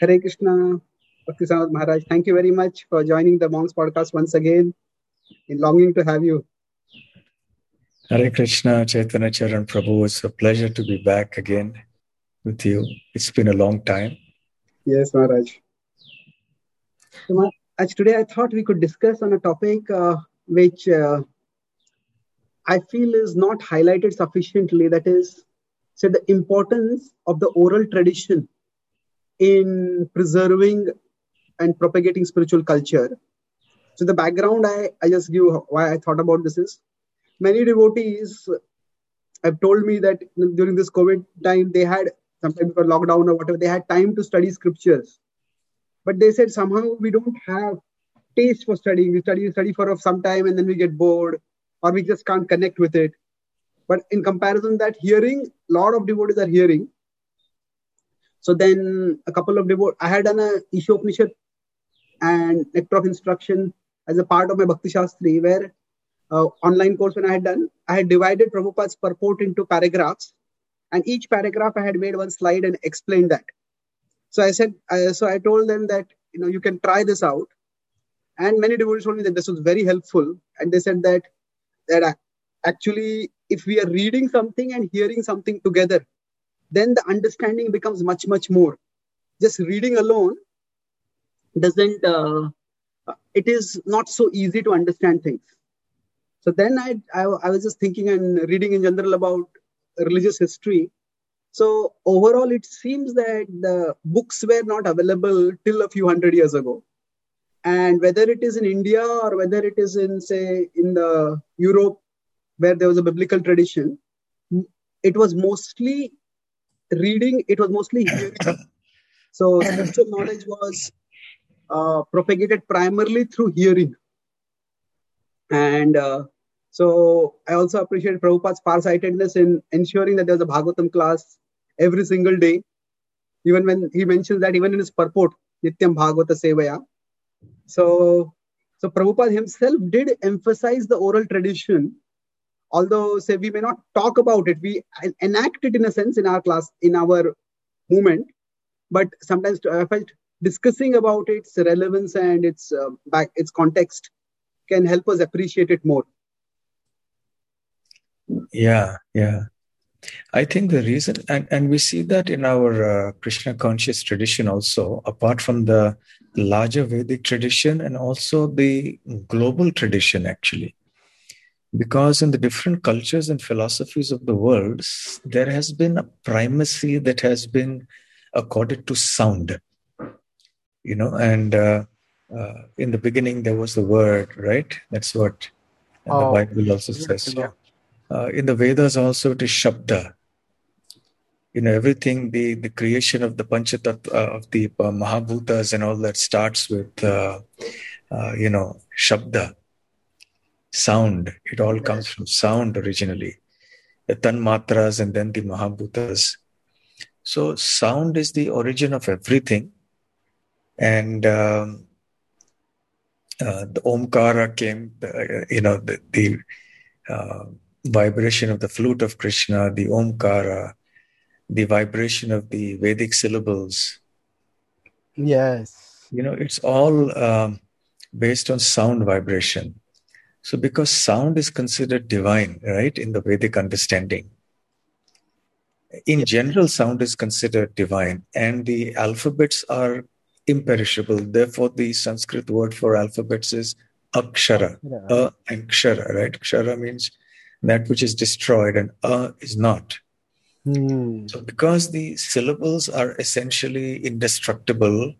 Hare Krishna, Bhakti Rasamrita Maharaj. Thank you very much for joining the Monks podcast once again. In longing to have you. Hare Krishna, Chaitanya Charan Prabhu. It's a pleasure to be back again with you. It's been a long time. Yes, Maharaj. So, Maharaj, today I thought we could discuss on a topic uh, which uh, I feel is not highlighted sufficiently. That is, say, the importance of the oral tradition in preserving and propagating spiritual culture. So the background I, I just give why I thought about this is many devotees have told me that during this COVID time they had sometime before lockdown or whatever, they had time to study scriptures. But they said somehow we don't have taste for studying. We study study for some time and then we get bored or we just can't connect with it. But in comparison, that hearing, a lot of devotees are hearing, so then a couple of devote, I had done a Ishopanishad and Nectar of Instruction as a part of my Bhakti Shastri, where uh, online course when I had done, I had divided Prabhupada's purport into paragraphs, and each paragraph I had made one slide and explained that. So I said, uh, so I told them that you know you can try this out, and many devotees told me that this was very helpful, and they said that that actually if we are reading something and hearing something together, then the understanding becomes much much more. Just reading alone doesn't uh, it is not so easy to understand things. So then I, I, I was just thinking and reading in general about religious history. So overall it seems that the books were not available till a few hundred years ago. And whether it is in india or whether it is in say in the europe where there was a biblical tradition it was mostly reading, it was mostly hearing. so spiritual knowledge was uh, propagated primarily through hearing. And uh, so I also appreciate Prabhupada's far-sightedness in ensuring that there's a Bhagavatam class every single day. Even when he mentions that even in his purport, Nityam Bhagavata Sevaya. So, so Prabhupada himself did emphasize the oral tradition although say we may not talk about it we enact it in a sense in our class in our movement. But sometimes i felt discussing about its relevance and its uh, back its context can help us appreciate it more. Yeah yeah. I think the reason and, and we see that in our uh, krishna conscious tradition also apart from the larger vedic tradition and also the global tradition actually because in the different cultures and philosophies of the world there has been a primacy that has been accorded to sound. You know and uh, uh, in the beginning there was the word right? That's what oh, the bible also says yeah. uh, in the vedas also it is shabda. You know everything the the creation of the panchatat uh, of the uh, mahabhutas and all that starts with uh, you know shabda sound. It all comes from sound originally. The tanmatras and then the mahabhutas. So sound is the origin of everything. And um, uh, the omkara came, uh, you know, the, the uh, vibration of the flute of Krishna, the omkara, the vibration of the Vedic syllables. Yes. You know, it's all um, based on sound vibration. So, because sound is considered divine, right, in the Vedic understanding, in general, sound is considered divine, and the alphabets are imperishable. Therefore, the Sanskrit word for alphabets is akshara, a and kshara, right? Kshara means that which is destroyed, and a is not. Hmm. So, because the syllables are essentially indestructible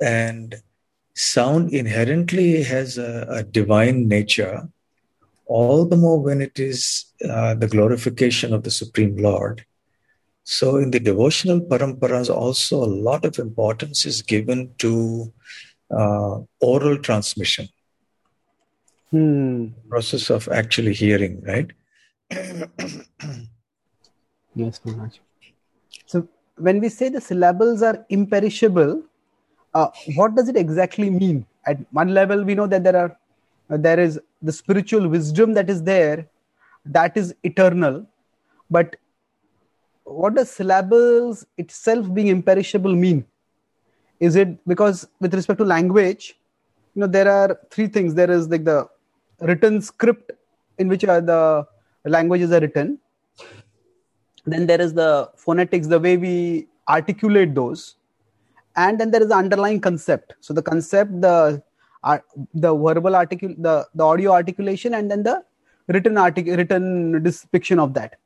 and sound inherently has a, a divine nature, all the more when it is uh, the glorification of the Supreme Lord. So, in the devotional paramparas, also a lot of importance is given to uh, oral transmission. Hmm. Process of actually hearing, right? yes, Maharaj. So, when we say the syllables are imperishable, uh, what does it exactly mean? At one level, we know that there are uh, there is the spiritual wisdom that is there, that is eternal, but what does syllables itself being imperishable mean? is it because with respect to language you know there are three things there is like the written script in which are the languages are written then there is the phonetics the way we articulate those and then there is the underlying concept. So the concept the uh, the verbal articul the the audio articulation and then the written artic written depiction of that.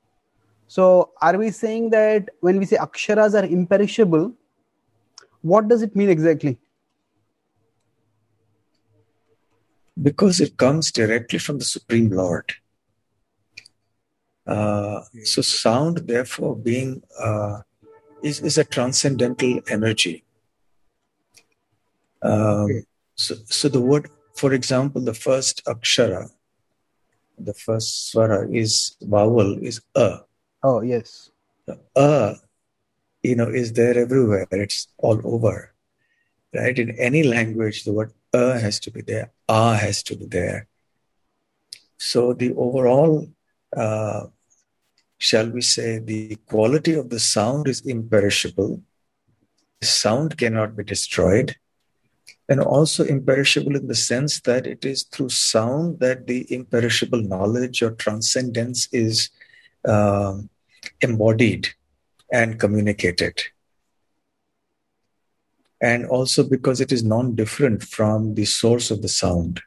So are we saying that when we say aksharas are imperishable what does it mean exactly? Because it comes directly from the supreme lord. Uh, so sound therefore being uh, is, is a transcendental energy um, so, so the word for example the first akshara the first swara is vowel is a. Oh yes. The a you know is there everywhere. It's all over right? In any language the word a has to be there a has to be there. So the overall uh, shall we say the quality of the sound is imperishable. The sound cannot be destroyed and also imperishable in the sense that it is through sound that the imperishable knowledge or transcendence is um, embodied and communicated. And also because it is non different from the source of the sound.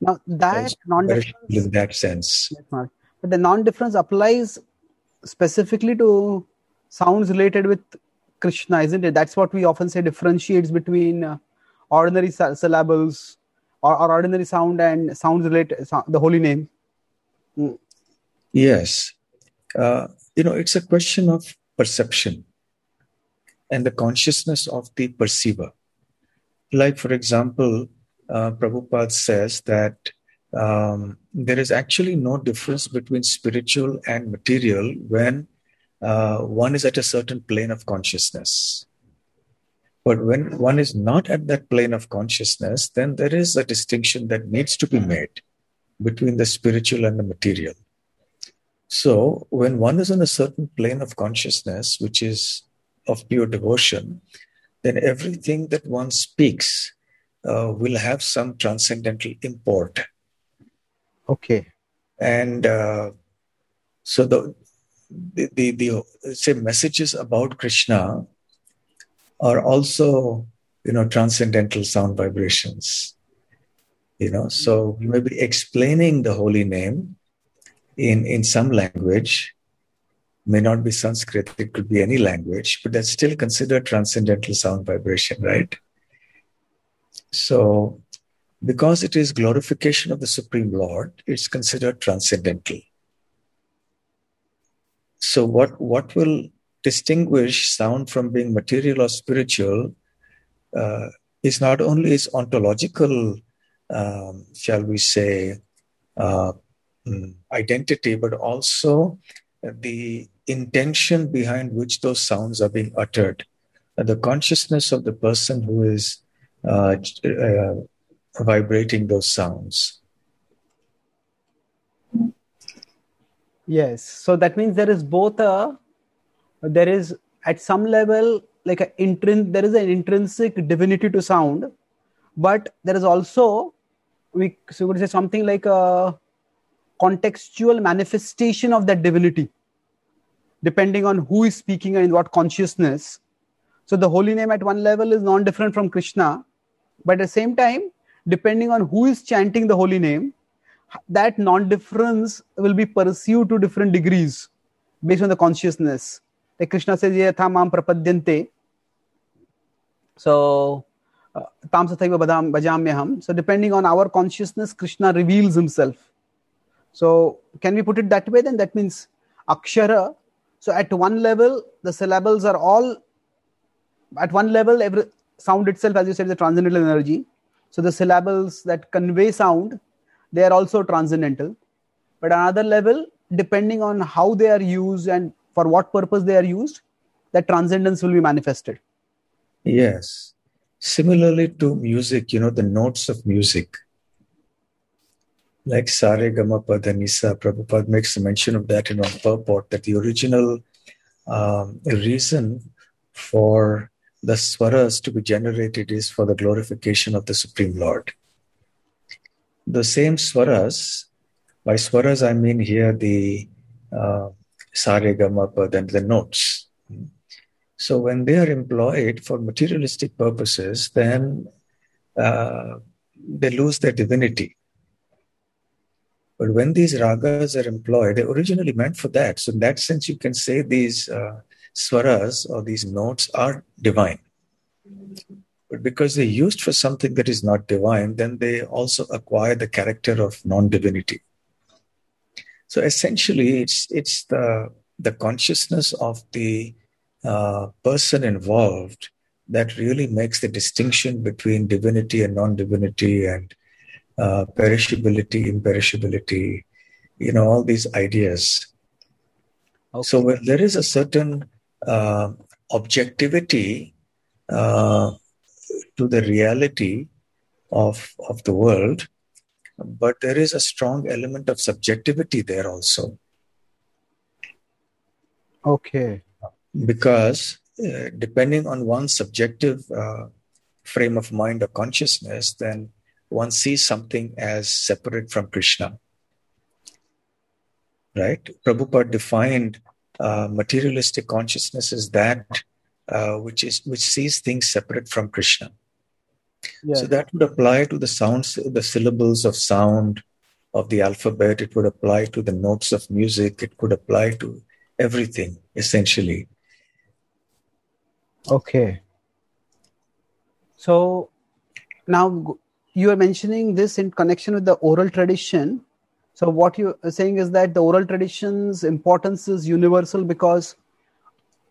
Now, that non difference. In that sense. But the non difference applies specifically to sounds related with Krishna, isn't it? That's what we often say differentiates between uh, ordinary syllables or, or, ordinary sound and sounds related, the holy name. Mm. Yes. Uh, you know, it's a question of perception and the consciousness of the perceiver. Like, for example, uh, Prabhupada says that um, there is actually no difference between spiritual and material when uh, one is at a certain plane of consciousness. But when one is not at that plane of consciousness, then there is a distinction that needs to be made between the spiritual and the material. So, when one is on a certain plane of consciousness, which is of pure devotion, then everything that one speaks uh, will have some transcendental import. Okay. And uh, so the the, the, the say messages about Krishna are also you know transcendental sound vibrations. You know, so we may be explaining the holy name in in some language, may not be Sanskrit, it could be any language, but that's still considered transcendental sound vibration, right? So, because it is glorification of the Supreme Lord, it's considered transcendental. So what what will distinguish sound from being material or spiritual uh, is not only its ontological, um, shall we say, uh, mm, identity, but also the intention behind which those sounds are being uttered, And the consciousness of the person who is uh, uh vibrating those sounds. Yes. So that means there is both a there is at some level like an intrin there is an intrinsic divinity to sound but there is also we so would say something like a contextual manifestation of that divinity depending on who is speaking and in what consciousness. So the holy name at one level is non different from krishna but at the same time depending on who is chanting the holy name that non-difference will be pursued to different degrees based on the consciousness. Like Krishna says, Yatha mam prapadyante. So, uh, tam tathaiva badam bhajamyaham. So, depending on our consciousness, Krishna reveals himself. So, can we put it that way? Then that means akshara. So, at one level, the syllables are all, at one level, every sound itself, as you said, is a transcendental energy. So, the syllables that convey sound they are also transcendental. But another level depending on how they are used and for what purpose they are used that transcendence will be manifested. Yes. Similarly to music you know the notes of music. Like Sare Gama Padanisa, Prabhupada makes mention of that in one purport that the original um, reason for the swaras to be generated is for the glorification of the Supreme Lord. The same swaras, by swaras I mean here the uh, saregama and the notes. So when they are employed for materialistic purposes, then uh, they lose their divinity. But when these ragas are employed, they're originally meant for that. So in that sense, you can say these uh, swaras or these notes are divine. But because they're used for something that is not divine, then they also acquire the character of non-divinity. So essentially, it's it's the the consciousness of the uh, person involved that really makes the distinction between divinity and non-divinity and uh, perishability, imperishability, you know, all these ideas. Okay. So when there is a certain uh, objectivity uh, to the reality of of the world, but there is a strong element of subjectivity there also. Okay. Because uh, depending on one's subjective uh, frame of mind or consciousness, then one sees something as separate from Krishna. Right? Prabhupada defined uh, materialistic consciousness as that uh, which is which sees things separate from Krishna. So that would apply to the sounds, the syllables of sound of the alphabet. It would apply to the notes of music. It could apply to everything essentially. Okay. So now you are mentioning this in connection with the oral tradition. So what you are saying is that the oral tradition's importance is universal because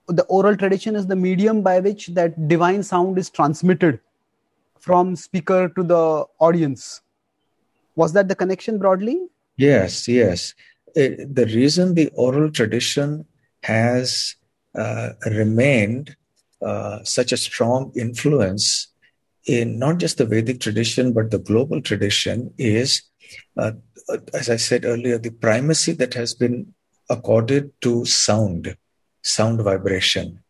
the oral tradition is the medium by which that divine sound is transmitted from speaker to the audience. Was that the connection broadly? Yes, yes. It, uh, the reason the oral tradition has uh, remained uh, such a strong influence in not just the Vedic tradition, but the global tradition is, uh, as I said earlier, the primacy that has been accorded to sound, sound vibration.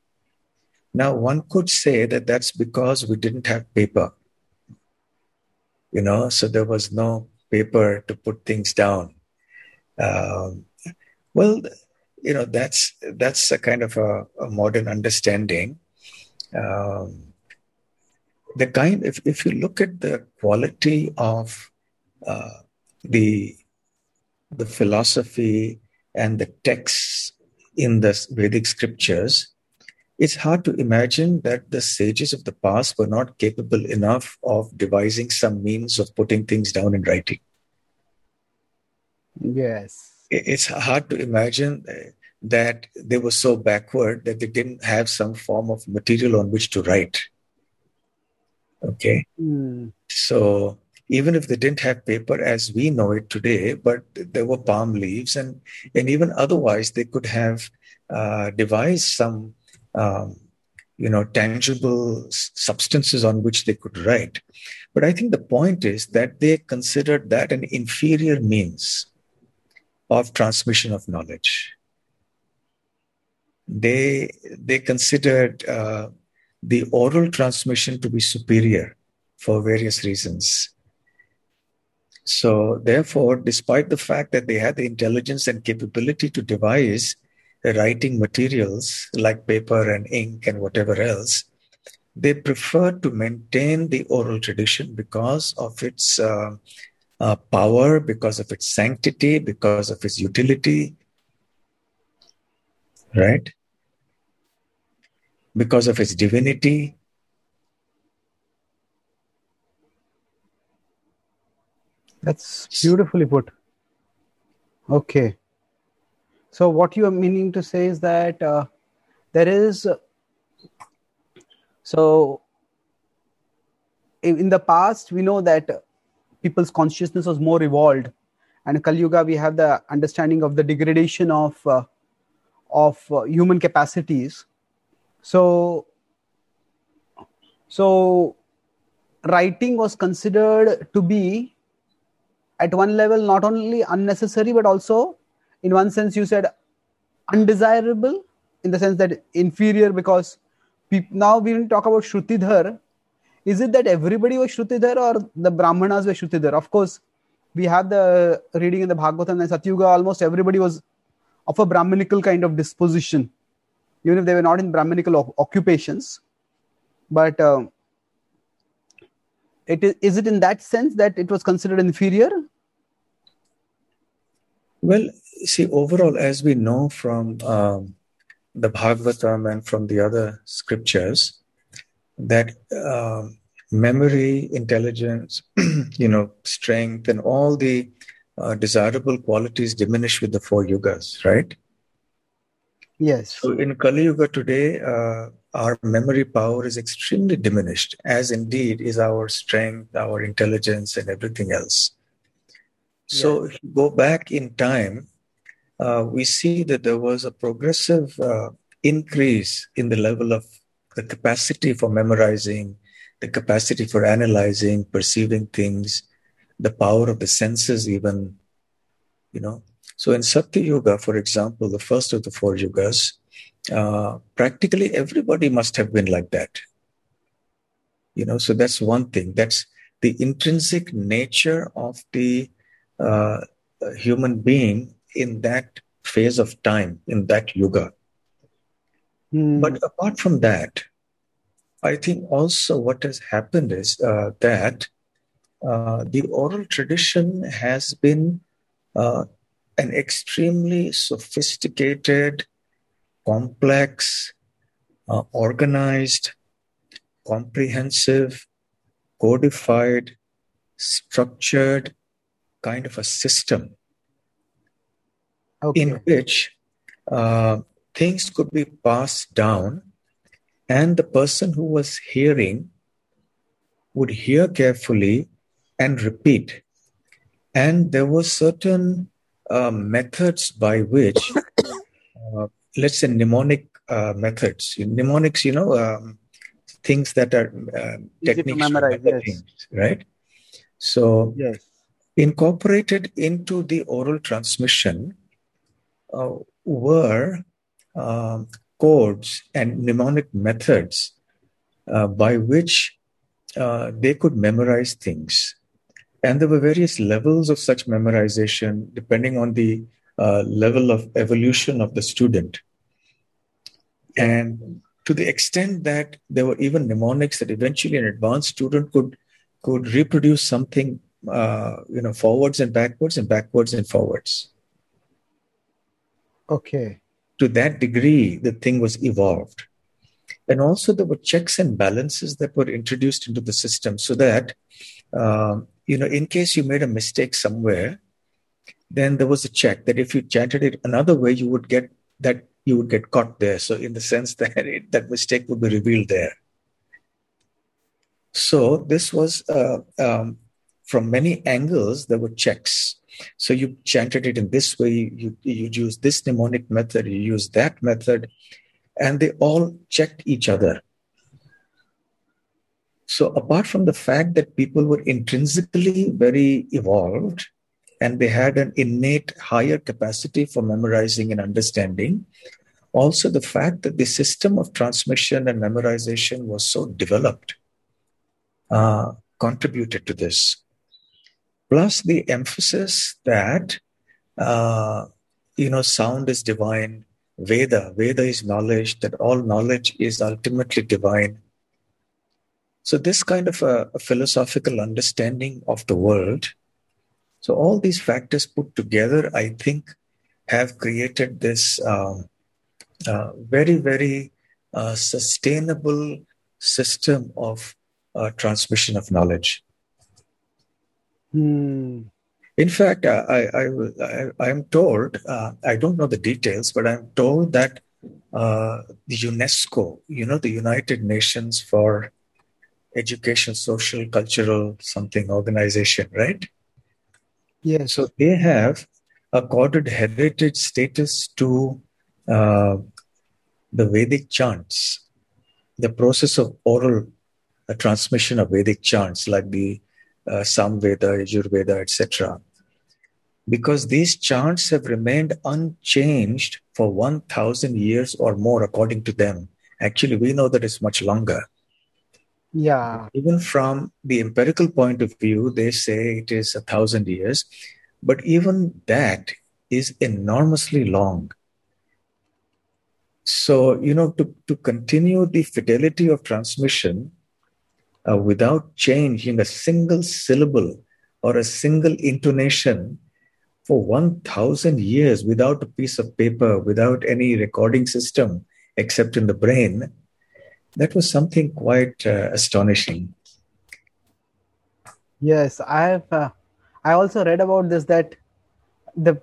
Now, one could say that that's because we didn't have paper, you know, so there was no paper to put things down. Um, well, you know, that's that's a kind of a, a modern understanding. Um, the kind if, if you look at the quality of uh, the the philosophy and the texts in the Vedic scriptures, it's hard to imagine that the sages of the past were not capable enough of devising some means of putting things down in writing. Yes. It's hard to imagine that they were so backward that they didn't have some form of material on which to write. Okay. Mm. So even if they didn't have paper as we know it today, but there were palm leaves, and and even otherwise, they could have uh, devised some, um, you know, tangible substances on which they could write. But I think the point is that they considered that an inferior means of transmission of knowledge. They they considered uh, the oral transmission to be superior for various reasons. So, therefore, despite the fact that they had the intelligence and capability to devise writing materials like paper and ink and whatever else, they prefer to maintain the oral tradition because of its uh, uh, power, because of its sanctity, because of its utility. Right? because of its divinity. That's beautifully put. Okay. So, what you are meaning to say is that uh, there is. So, in, the past, we know that people's consciousness was more evolved. And Kali Yuga, we have the understanding of the degradation of, uh, of uh, human capacities so, so writing was considered to be at one level not only unnecessary but also in one sense you said undesirable in the sense that inferior because now we talk about Shrutidhar. Is it that everybody was Shrutidhar or the Brahmanas were Shrutidhar? Of course, we have the reading in the Bhagavatam and Satyuga, almost everybody was of a Brahmanical kind of disposition, even if they were not in Brahmanical occupations. But uh, it is, is it in that sense that it was considered inferior? Well, see, overall, as we know from um, the Bhagavatam and from the other scriptures, that uh, memory, intelligence, you know, strength, and all the uh, desirable qualities diminish with the four yugas, right? Yes. So in Kali Yuga today, uh, our memory power is extremely diminished, as indeed is our strength, our intelligence, and everything else. So if you go back in time, uh, we see that there was a progressive uh, increase in the level of the capacity for memorizing, the capacity for analyzing, perceiving things, the power of the senses, even, you know. So in Satya Yuga, for example, the first of the four yugas, uh, practically everybody must have been like that. You know, so that's one thing. That's the intrinsic nature of the uh, human being in that phase of time, in that yuga. Mm. But apart from that, I think also what has happened is uh, that uh, the oral tradition has been uh, an extremely sophisticated, complex, uh, organized, comprehensive, codified, structured kind of a system okay. in which uh, things could be passed down, and the person who was hearing would hear carefully and repeat. And there were certain uh, methods by which, uh, let's say, mnemonic uh, methods. Mnemonics, you know, um, things that are uh, techniques, memorize, yes. things, right? So, yes. Incorporated into the oral transmission uh, were um, codes and mnemonic methods uh, by which they could memorize things. And there were various levels of such memorization depending on the uh, level of evolution of the student. And to the extent that there were even mnemonics that eventually an advanced student could could reproduce something, uh, you know, forwards and backwards and backwards and forwards. Okay. To that degree, the thing was evolved. And also, there were checks and balances that were introduced into the system so that uh, you know, in case you made a mistake somewhere, then there was a check that if you chanted it another way, you would get that you would get caught there. So, in the sense that it, that mistake would be revealed there. So, this was uh, um, from many angles. There were checks. So you chanted it in this way. You you use this mnemonic method. You use that method, and they all checked each other. So, apart from the fact that people were intrinsically very evolved and they had an innate higher capacity for memorizing and understanding, also the fact that the system of transmission and memorization was so developed uh, contributed to this. Plus, the emphasis that uh, you know sound is divine, Veda, Veda is knowledge, that all knowledge is ultimately divine so, this kind of a, a philosophical understanding of the world, so all these factors put together, I think, have created this um, uh, very, very uh, sustainable system of uh, transmission of knowledge. Hmm. In fact, I, I, I, am told, uh, I don't know the details, but I'm told that uh, the UNESCO, you know, the United Nations for education, social, cultural, something organization, right? Yeah. So they have accorded heritage status to uh, the Vedic chants, the process of oral uh, transmission of Vedic chants like the uh, Samveda, Yajurveda, etc. Because these chants have remained unchanged for 1,000 years or more, according to them, Actually, we know that it's much longer. Yeah. Even from the empirical point of view, they say it is a thousand years, but even that is enormously long. So, you know, to, to continue the fidelity of transmission uh, without changing a single syllable or a single intonation for 1000 years without a piece of paper, without any recording system except in the brain, that was something quite uh, astonishing. Yes, I have. Uh, I also read about this that the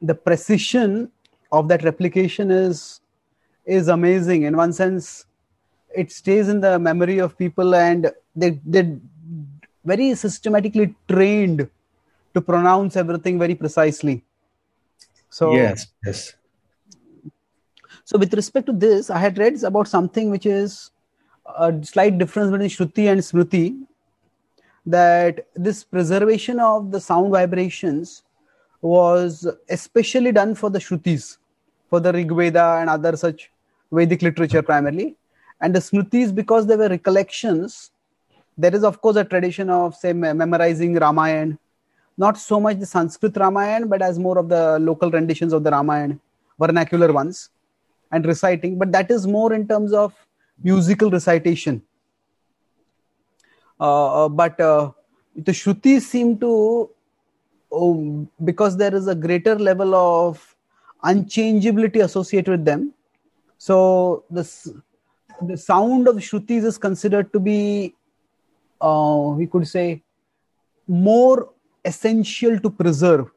the precision of that replication is is amazing. In one sense, it stays in the memory of people, and they they very systematically trained to pronounce everything very precisely. So yes, yes. So with respect to this, I had read about something which is a slight difference between Shruti and Smriti. That this preservation of the sound vibrations was especially done for the Shrutis, for the Rig Veda and other such Vedic literature primarily. And the Smritis, because they were recollections, there is of course a tradition of say memorizing Ramayana, not so much the Sanskrit Ramayana, but as more of the local renditions of the Ramayana, vernacular ones, and reciting. But that is more in terms of musical recitation. Uh, uh but uh, the Shrutis seem to, oh, because there is a greater level of unchangeability associated with them. So the the sound of Shrutis is considered to be uh, we could say more essential to preserve.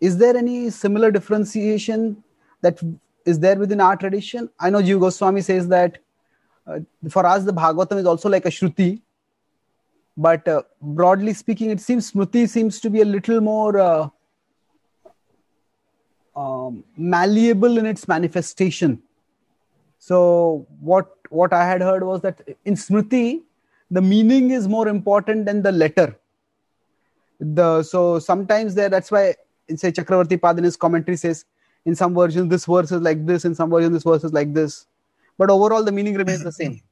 Is there any similar differentiation that is there within our tradition? I know jiva goswami says that uh, for us the bhagavatam is also like a shruti. But uh, broadly speaking it seems smriti seems to be a little more uh, um, malleable in its manifestation. So what what i had heard was that in smriti the meaning is more important than the letter. The so sometimes there that's why say chakravarti pad in his commentary says in some versions this verse is like this in some versions this verse is like this. But overall the meaning remains the same.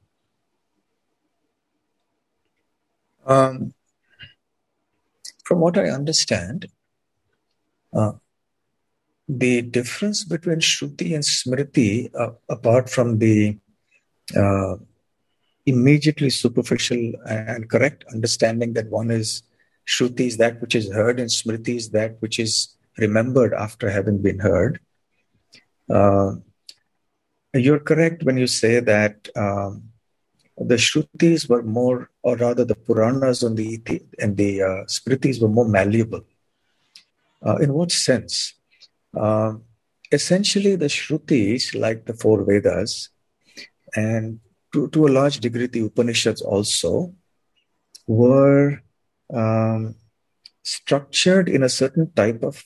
Um, from what i understand uh, the difference between shruti and smriti uh, apart from the uh, immediately superficial and correct understanding that one is Shruti is that which is heard, and Smriti is that which is remembered after having been heard. Uh, you're correct when you say that um, the Shrutis were more, or rather the Puranas and the, and the uh, Smritis were more malleable. Uh, in what sense? Uh, essentially, the Shrutis, like the four Vedas, and to, to a large degree the Upanishads also, were um, structured in a certain type of,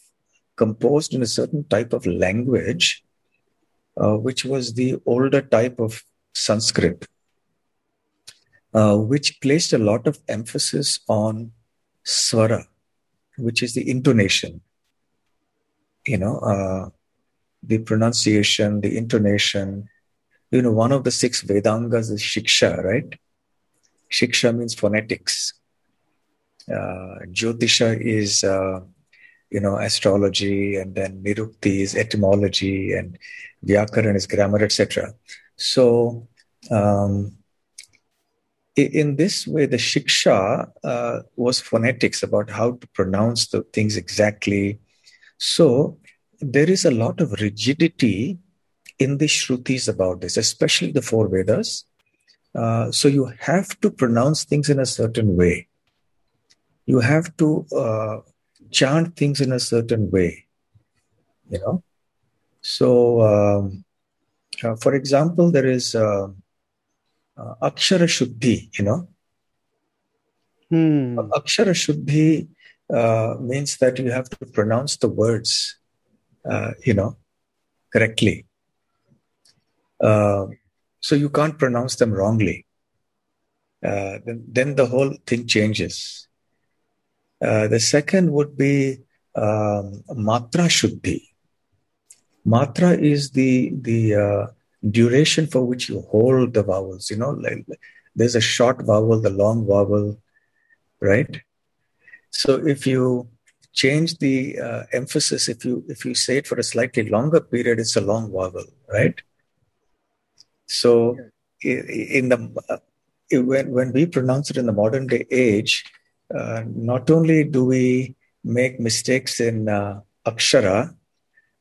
composed in a certain type of language, uh, which was the older type of Sanskrit, uh, which placed a lot of emphasis on swara, which is the intonation. You know, uh, the pronunciation, the intonation. You know, one of the six Vedangas is Shiksha, right? Shiksha means phonetics uh, Jyotisha is, uh, you know, astrology, and then Nirukti is etymology, and Vyakaran is grammar, etc. So, um, in this way, the Shiksha uh, was phonetics about how to pronounce the things exactly. So, there is a lot of rigidity in the Shrutis about this, especially the four Vedas. Uh, so, you have to pronounce things in a certain way you have to uh, chant things in a certain way you know so um, uh, for example there is uh, uh, akshara shuddhi you know hmm. akshara shuddhi uh, means that you have to pronounce the words uh, you know correctly uh, so you can't pronounce them wrongly then, then the whole thing changes uh, the second would be um, matra shuddhi. Matra is the the uh, duration for which you hold the vowels. You know, like, there's a short vowel, the long vowel, right? So if you change the uh, emphasis, if you if you say it for a slightly longer period, it's a long vowel, right? So in the uh, when when we pronounce it in the modern day age, uh, not only do we make mistakes in uh, akshara,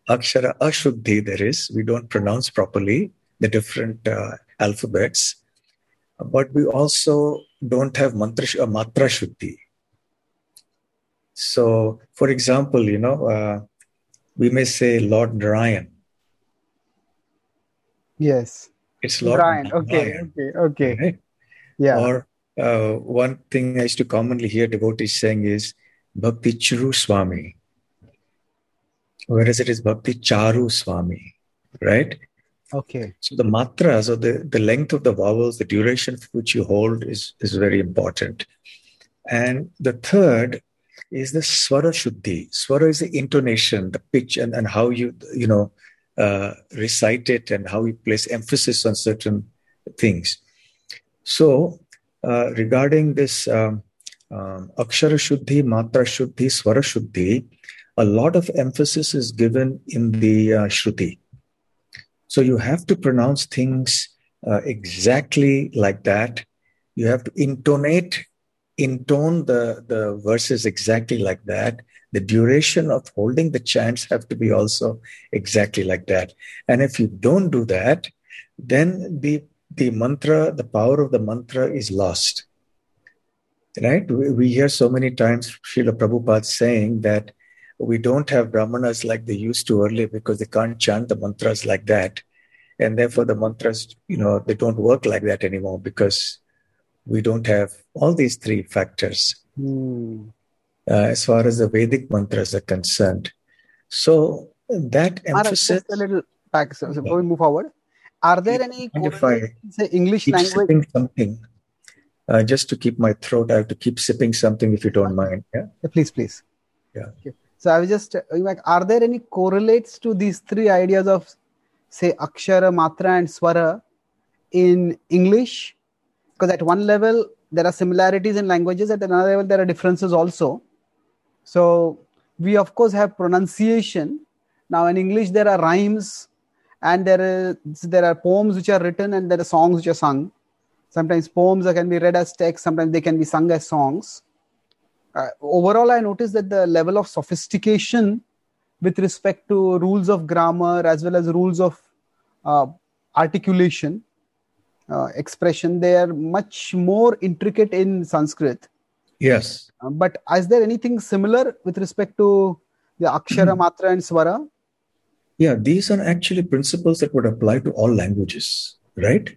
akshara ashuddhi there is, we don't pronounce properly the different uh, alphabets, but we also don't have mantra, uh, matra shuddhi. So, for example, you know, uh, we may say Lord Narayan. Yes. It's Lord Narayan. Okay, okay, okay. Right? Yeah. Or uh, one thing I used to commonly hear devotees saying is Bhakti Churu Swami, whereas it is Bhakti Charu Swami, right? Okay. So the matras or the, the length of the vowels, the duration for which you hold is, is very important. And the third is the swara shuddhi. Swara is the intonation, the pitch, and, and how you, you know, uh, recite it and how you place emphasis on certain things. So, uh, regarding this um, um, Akshara Shuddhi, Matra Shuddhi, Swara Shuddhi, a lot of emphasis is given in the uh, Shruti. So, you have to pronounce things uh, exactly like that. You have to intonate, intone the, the verses exactly like that. The duration of holding the chants have to be also exactly like that. And if you don't do that, then the the mantra, the power of the mantra is lost. Right? We, hear so many times Srila Prabhupada saying that we don't have brahmanas like they used to earlier because they can't chant the mantras like that. And therefore, the mantras, you know, they don't work like that anymore because we don't have all these three factors mm. Uh, as far as the Vedic mantras are concerned. So that emphasis. a little back. So, so we move forward, are there any say English keep language? Sipping something, uh, just to keep my throat, I have to keep sipping something if you don't mind. Yeah. yeah please, please. Yeah. Okay. So I was just uh, like, are there any correlates to these three ideas of, say, akshara, matra, and swara in English? Because at one level there are similarities in languages, at another level there are differences also. So we of course have pronunciation. Now in English there are rhymes and there is there are poems which are written and there are songs which are sung. Sometimes poems can be read as text sometimes they can be sung as songs. Uh, overall i noticed that the level of sophistication with respect to rules of grammar as well as rules of uh, articulation uh, expression they are much more intricate in sanskrit yes uh, but is there anything similar with respect to the akshara matra and swara yeah, these are actually principles that would apply to all languages, right?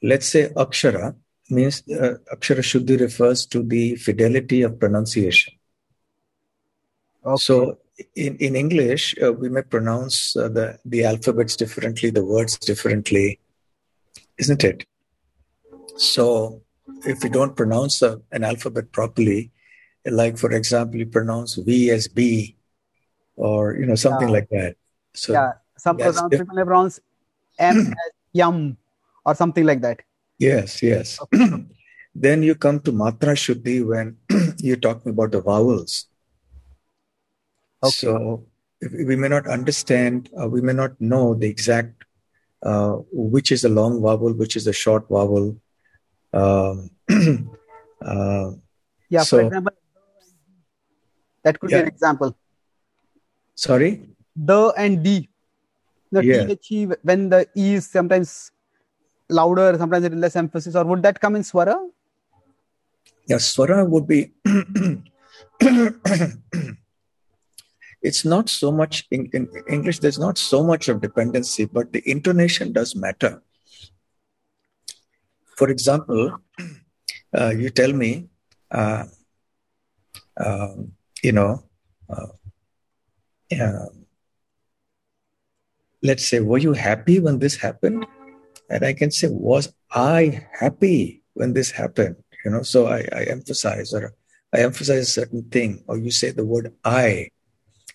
Let's say Akshara means uh, Akshara Shuddhi refers to the fidelity of pronunciation. Okay. So in, in English, uh, we may pronounce uh, the, the alphabets differently, the words differently, isn't it? So if we don't pronounce uh, an alphabet properly, like for example, you pronounce V as B, or you know something yeah. like that. So yeah, some people pronounce M as yum or something like that. Yes, yes. Okay. then you come to matra shuddhi when you're talking about the vowels. Okay. So we may not understand, uh, we may not know the exact uh, which is a long vowel, which is a short vowel. Um, uh, yeah, so, for example, that could yeah. be an example. Sorry? the and D. The yeah. THE, when the E is sometimes louder, sometimes it is less emphasis, or would that come in Swara? Yeah, Swara would be. it's not so much in, in, English, there's not so much of dependency, but the intonation does matter. For example, uh, you tell me, uh, uh, you know, uh, let's say, were you happy when this happened? And I can say, was I happy when this happened? You know, so I, I emphasize or I emphasize a certain thing, or you say the word I,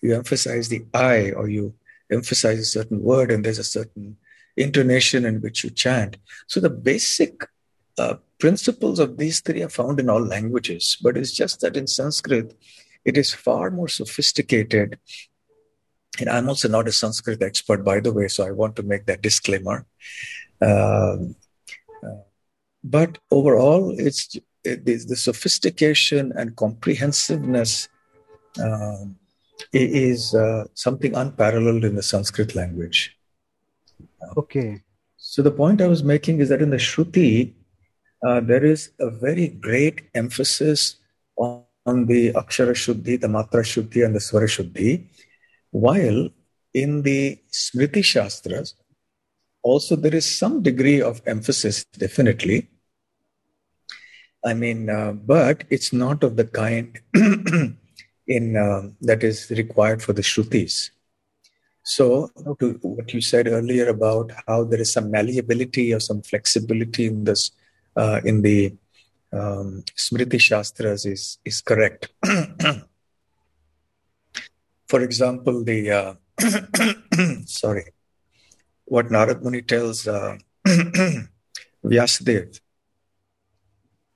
you emphasize the I, or you emphasize a certain word and there's a certain intonation in which you chant. So the basic uh, principles of these three are found in all languages, but it's just that in Sanskrit, it is far more sophisticated. And I'm also not a Sanskrit expert, by the way, so I want to make that disclaimer. Um, uh, but overall, it's it the sophistication and comprehensiveness um, is uh, something unparalleled in the Sanskrit language. Okay. So the point I was making is that in the Shruti, uh, there is a very great emphasis on, on, the Akshara Shuddhi, the Matra Shuddhi, and the Swara Shuddhi, while in the Smriti Shastras, also there is some degree of emphasis, definitely. I mean, uh, but it's not of the kind in uh, that is required for the Shrutis. So, to what you said earlier about how there is some malleability or some flexibility in this, uh, in the um, Smriti Shastras is is correct. For example, the uh, sorry, what Narad Muni tells uh, Vyasadev,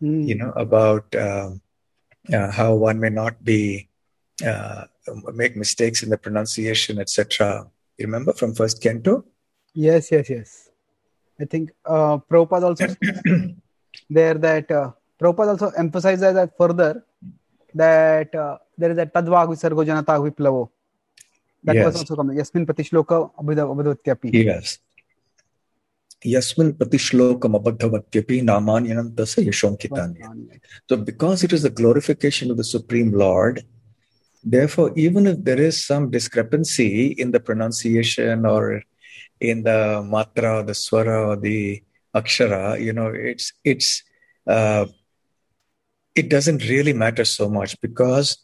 mm. you know, about uh, how one may not be uh, make mistakes in the pronunciation, etc. You remember from first canto? Yes, yes, yes. I think uh, Prabhupada also there that uh, Prabhupada also emphasizes that further that uh, there is a tadvag visargo janata viplavo. That yes. was also coming. Yasmin patishloka abhidavatyaphi. Yes. Yasmin pratishlokam abadhavatyapi namanyanantasa yashonkitanya. So because it is the glorification of the Supreme Lord, Therefore, even if there is some discrepancy in the pronunciation or in the matra, or the swara, or the akshara, you know, it's it's uh, it doesn't really matter so much because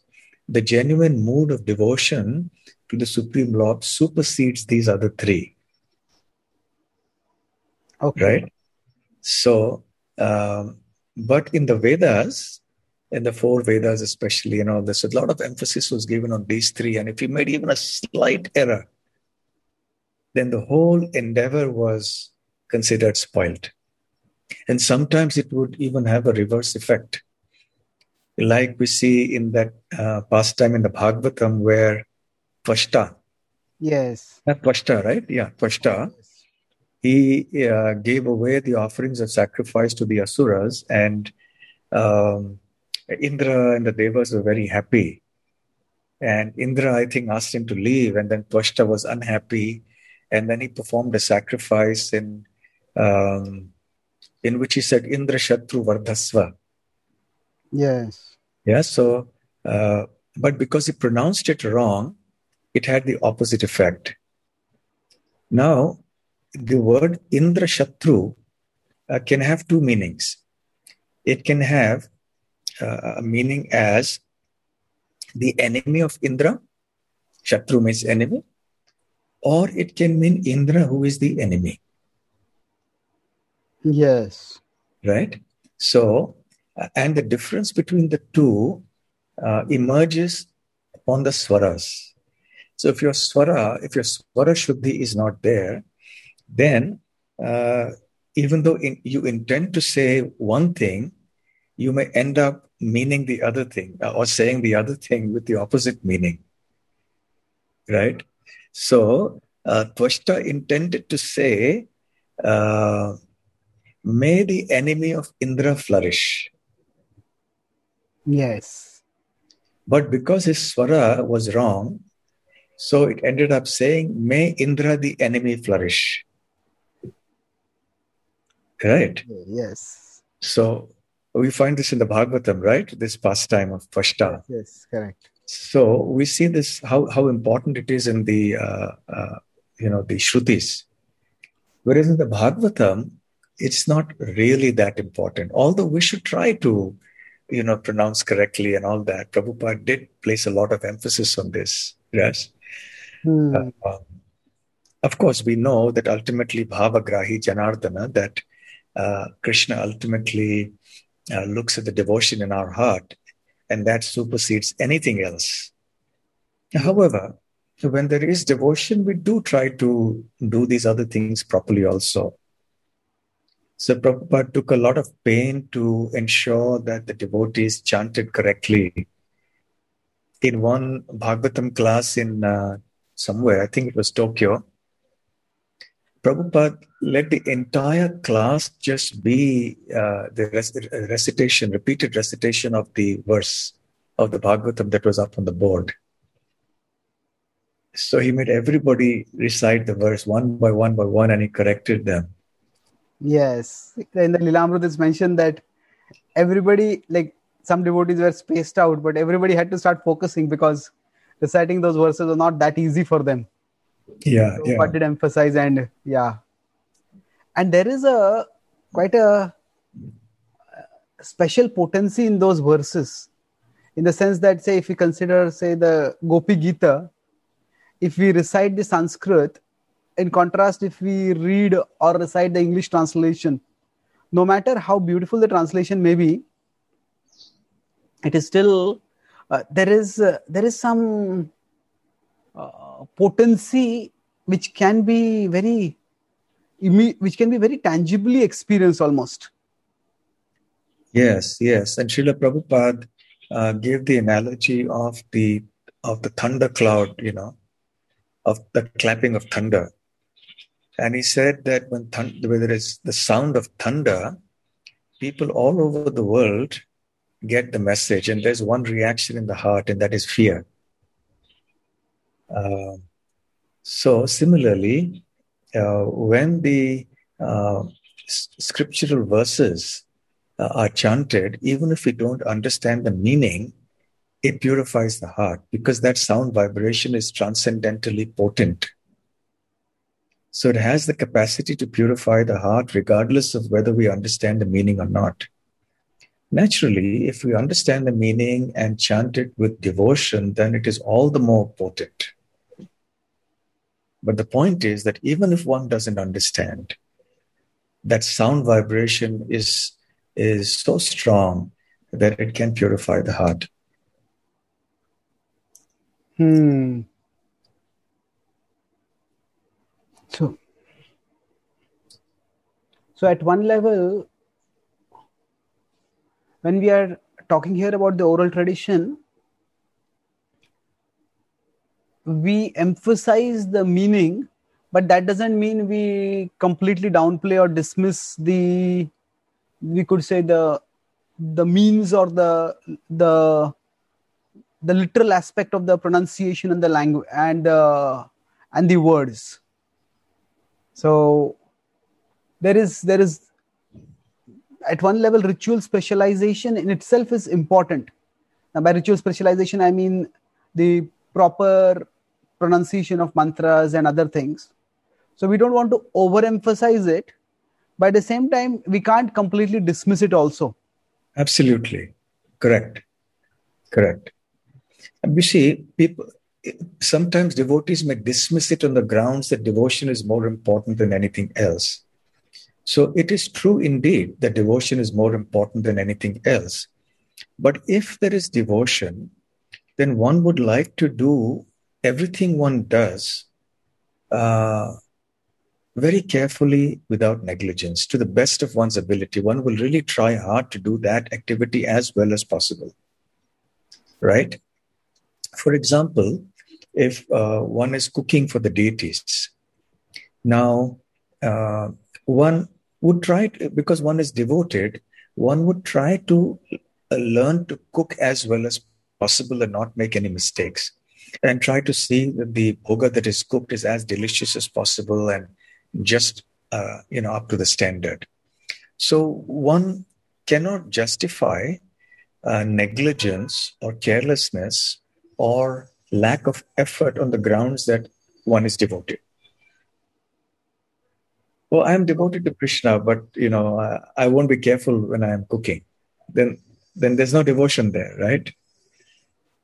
the genuine mood of devotion to the Supreme Lord supersedes these other three. Okay. Right? So, um, but in the Vedas, in the four Vedas, especially, you know, there's a lot of emphasis was given on these three. And if you made even a slight error, then the whole endeavor was considered spoiled. And sometimes it would even have a reverse effect. Like we see in that uh, pastime in the Bhagavatam where Tvashta. Yes. Not Tvashta, right? Yeah, Tvashta. He uh, gave away the offerings of sacrifice to the Asuras and um, Indra and the Devas were very happy. And Indra, I think, asked him to leave, and then Tvashta was unhappy. And then he performed a sacrifice in, um, in which he said, Indra Shatru Vardhasva. Yes. Yeah, so, uh, but because he pronounced it wrong, it had the opposite effect. Now, the word Indra Shatru uh, can have two meanings. It can have uh, meaning as the enemy of Indra. Shatru means enemy. Or it can mean Indra, who is the enemy. Yes. Right? So, and the difference between the two uh, emerges upon the swaras. So, if your swara, if your swara shuddhi is not there, then uh, even though in, you intend to say one thing, you may end up meaning the other thing uh, or saying the other thing with the opposite meaning. Right? So, uh, Tvashta intended to say, uh, may the enemy of Indra flourish. Yes. But because his swara was wrong, so it ended up saying, may Indra the enemy flourish. Right? Yes. So we find this in the Bhagavatam, right? This pastime of Tvashta. Yes, correct. So we see this how how important it is in the uh, uh, you know the Shrutis, whereas in the Bhagavatam, it's not really that important. Although we should try to you know pronounce correctly and all that. Prabhupada did place a lot of emphasis on this. Yes. Hmm. Uh, um, of course, we know that ultimately Bhavagrahi Janardana, that uh, Krishna ultimately uh, looks at the devotion in our heart, and that supersedes anything else. However, when there is devotion, we do try to do these other things properly also. So Prabhupada took a lot of pain to ensure that the devotees chanted correctly. In one Bhagavatam class in uh, somewhere, I think it was Tokyo, Prabhupada let the entire class just be uh, the recitation, repeated recitation of the verse of the Bhagavatam that was up on the board. So he made everybody recite the verse one by one by one and he corrected them. Yes. In the Lilamrut, it's mentioned that everybody, like some devotees were spaced out, but everybody had to start focusing because reciting those verses was not that easy for them. Yeah. So yeah. did emphasize and yeah. And there is a quite a special potency in those verses in the sense that say if we consider say the gopi gita if we recite the sanskrit in contrast if we read or recite the english translation no matter how beautiful the translation may be it is still uh, there is uh, there is some uh, potency which can be very which can be very tangibly experienced almost. Yes yes. And Srila Prabhupada uh, gave the analogy of the of the thunder cloud you know of the clapping of thunder and he said that when thunder, whether it's the sound of thunder, people all over the world get the message, and there's one reaction in the heart, and that is fear. Uh, so, similarly, uh, when the uh, scriptural verses uh, are chanted, even if we don't understand the meaning, it purifies the heart because that sound vibration is transcendentally potent. So it has the capacity to purify the heart regardless of whether we understand the meaning or not. Naturally, if we understand the meaning and chant it with devotion, then it is all the more potent. But the point is that even if one doesn't understand, that sound vibration is, is so strong that it can purify the heart. Hmm. So at one level, when we are talking here about the oral tradition, we emphasize the meaning, but that doesn't mean we completely downplay or dismiss the, we could say the, the means or the the the literal aspect of the pronunciation and the language and uh, and the words. So there is there is at one level ritual specialization in itself is important. Now by ritual specialization i mean the proper pronunciation of mantras and other things. So we don't want to overemphasize it. But at the same time we can't completely dismiss it also. Absolutely. Correct. Correct. We see people sometimes devotees may dismiss it on the grounds that devotion is more important than anything else. So it is true indeed that devotion is more important than anything else. But if there is devotion, then one would like to do everything one does uh, very carefully without negligence to the best of one's ability. One will really try hard to do that activity as well as possible. Right? For example, if uh, one is cooking for the deities, now uh, one would try to, because one is devoted, one would try to uh, learn to cook as well as possible and not make any mistakes and try to see that the bhoga that is cooked is as delicious as possible and just uh, you know up to the standard so one cannot justify uh, negligence or carelessness or lack of effort on the grounds that one is devoted. Well, I am devoted to Krishna, but you know, I, I won't be careful when I am cooking. Then, then there's no devotion there, right?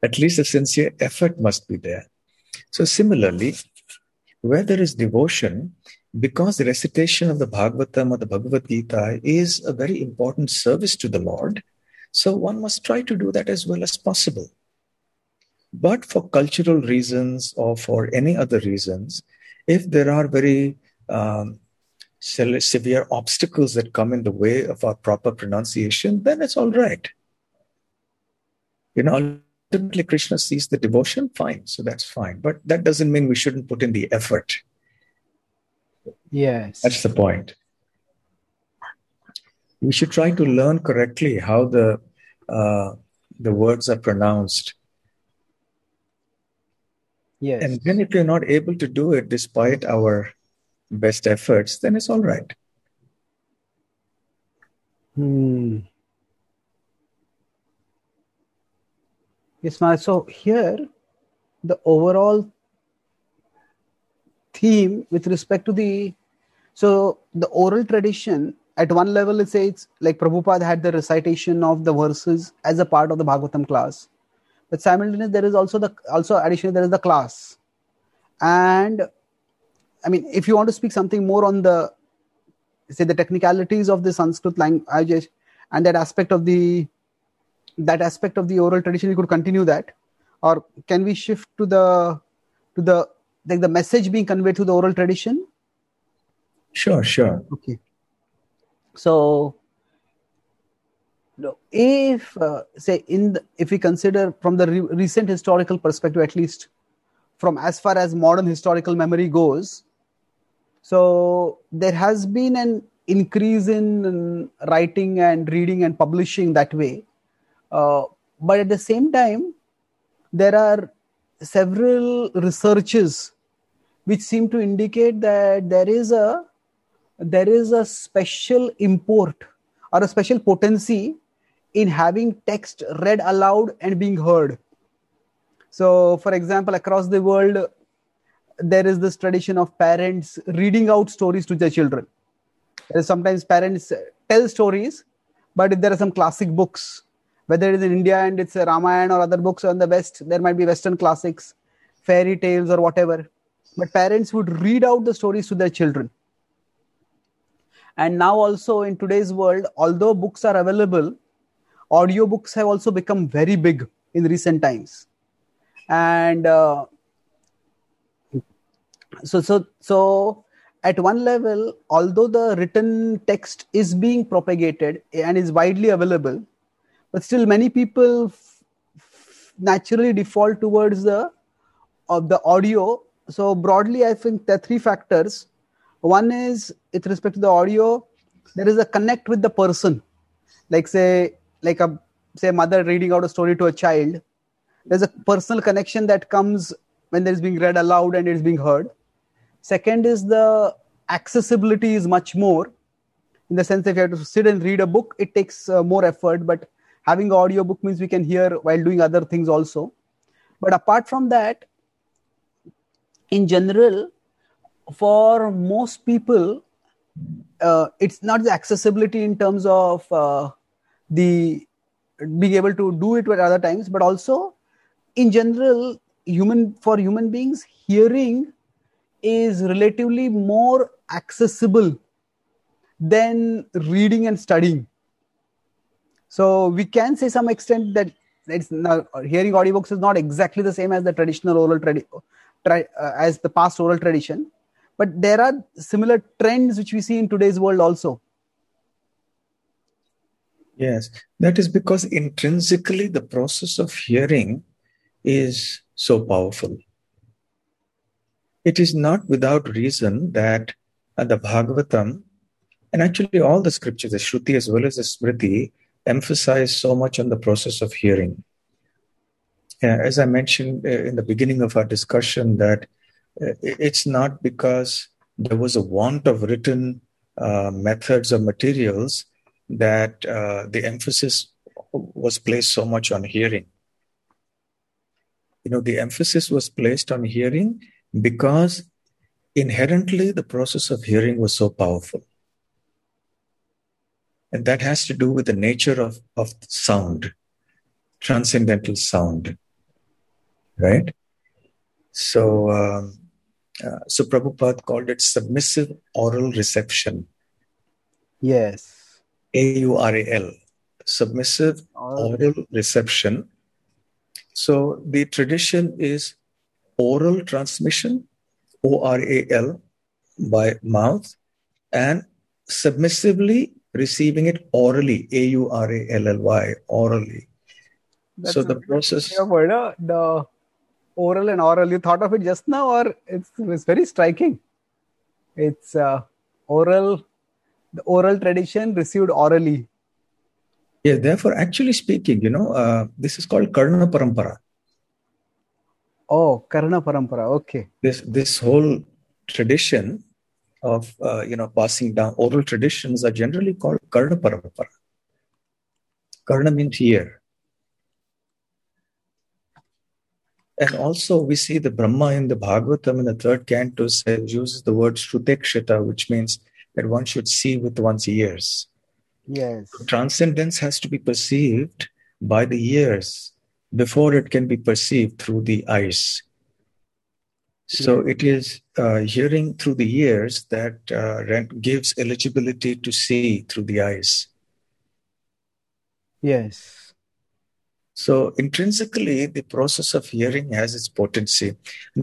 At least a sincere effort must be there. So, similarly, where there is devotion, because the recitation of the Bhagavatam or the Bhagavad Gita is a very important service to the Lord, so one must try to do that as well as possible. But for cultural reasons or for any other reasons, if there are very um, severe obstacles that come in the way of our proper pronunciation, then it's all right. You know, ultimately Krishna sees the devotion, fine, so that's fine. But that doesn't mean we shouldn't put in the effort. Yes. That's the point. We should try to learn correctly how the uh, the words are pronounced. Yes. And then if you're not able to do it despite our best efforts, then it's all right. Hmm. Yes, Maharaj. So here, the overall theme with respect to the so the oral tradition at one level it says like Prabhupada had the recitation of the verses as a part of the Bhagavatam class. But simultaneously there is also the also additionally there is the class. And I mean if you want to speak something more on the say the technicalities of the Sanskrit language and that aspect of the that aspect of the oral tradition you could continue that. Or can we shift to the to the like the message being conveyed through the oral tradition? Sure sure. Okay. So if uh, say in the, if we consider from the re- recent historical perspective at least from as far as modern historical memory goes so there has been an increase in writing and reading and publishing that way uh, but at the same time, there are several researches which seem to indicate that there is a there is a special import or a special potency in having text read aloud and being heard. So, for example, across the world, there is this tradition of parents reading out stories to their children. Sometimes parents tell stories, but if there are some classic books whether it is in India and it's a Ramayana or other books on the West, there might be Western classics, fairy tales or whatever. But parents would read out the stories to their children. And now, also in today's world, although books are available, audiobooks have also become very big in recent times. And uh, so, so, so at one level, although the written text is being propagated and is widely available, but still many people f- naturally default towards the of the audio. So broadly i think there are three factors. One is with respect to the audio there is a connect with the person. Like say like a say mother reading out a story to a child there's a personal connection that comes when there is being read aloud and it is being heard second is the accessibility is much more in the sense if you have to sit and read a book it takes uh, more effort but having audio book means we can hear while doing other things also. But apart from that in general for most people uh, it's not the accessibility in terms of uh, the being able to do it at other times but also in general human for human beings hearing is relatively more accessible than reading and studying so we can say some extent that it's not, hearing audiobooks is not exactly the same as the traditional oral tradi- tra- uh, as the past oral tradition, but there are similar trends which we see in today's world also. Yes, that is because intrinsically the process of hearing is so powerful. It is not without reason that uh, the Bhagavatam and actually all the scriptures, the Shruti as well as the Smriti, emphasize so much on the process of hearing. as I mentioned uh, in the beginning of our discussion, that uh, it's not because there was a want of written uh, methods or materials that uh, the emphasis was placed so much on hearing. You know, the emphasis was placed on hearing because inherently the process of hearing was so powerful. And that has to do with the nature of, of sound, transcendental sound. Right? So, um, uh, so Prabhupada called it submissive oral reception. Yes. A U R A L. Submissive oral reception. So the tradition is oral transmission, O R A L, by mouth, and submissively receiving it orally, A U R A L L Y, orally. That's so the process, word, uh, the oral and oral. You thought of it just now, or it's, it's very striking. It's uh, oral, the oral tradition received orally. yeah, therefore, actually speaking, you know, uh, this is called Karna Parampara. Oh, Karna Parampara. Okay. This, this whole tradition of, uh, you know, passing down oral traditions are generally called Karna Parampara. Karna means ear. And also, we see the Brahma in the Bhagavatam in the third canto says, uses the word Shrutekshita, which means that one should see with one's ears. Yes. Transcendence has to be perceived by the ears before it can be perceived through the eyes. So it is uh, hearing through the ears that uh, rent- gives eligibility to see through the eyes. Yes. So intrinsically, the process of hearing has its potency.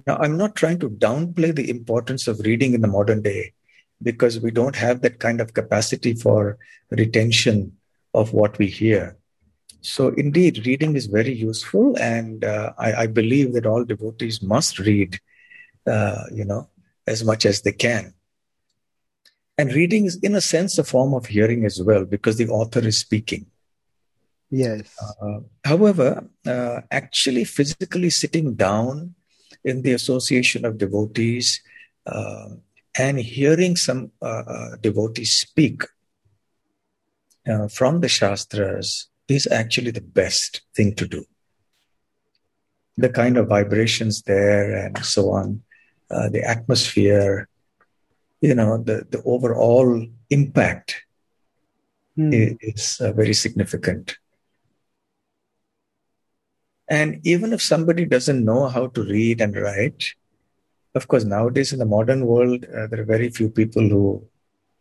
Now, I'm not trying to downplay the importance of reading in the modern day because we don't have that kind of capacity for retention of what we hear. So indeed, reading is very useful, and uh, I, I believe that all devotees must read, uh, you know, as much as they can. And reading is, in a sense, a form of hearing as well because the author is speaking. Yes. Uh, however, uh, actually physically sitting down in the association of devotees uh, and hearing some uh, devotees speak uh, from the Shastras is actually the best thing to do. The kind of vibrations there and so on, uh, the atmosphere, you know, the, the overall impact hmm. i- is uh, very significant. And even if somebody doesn't know how to read and write, of course, nowadays in the modern world, uh, there are very few people who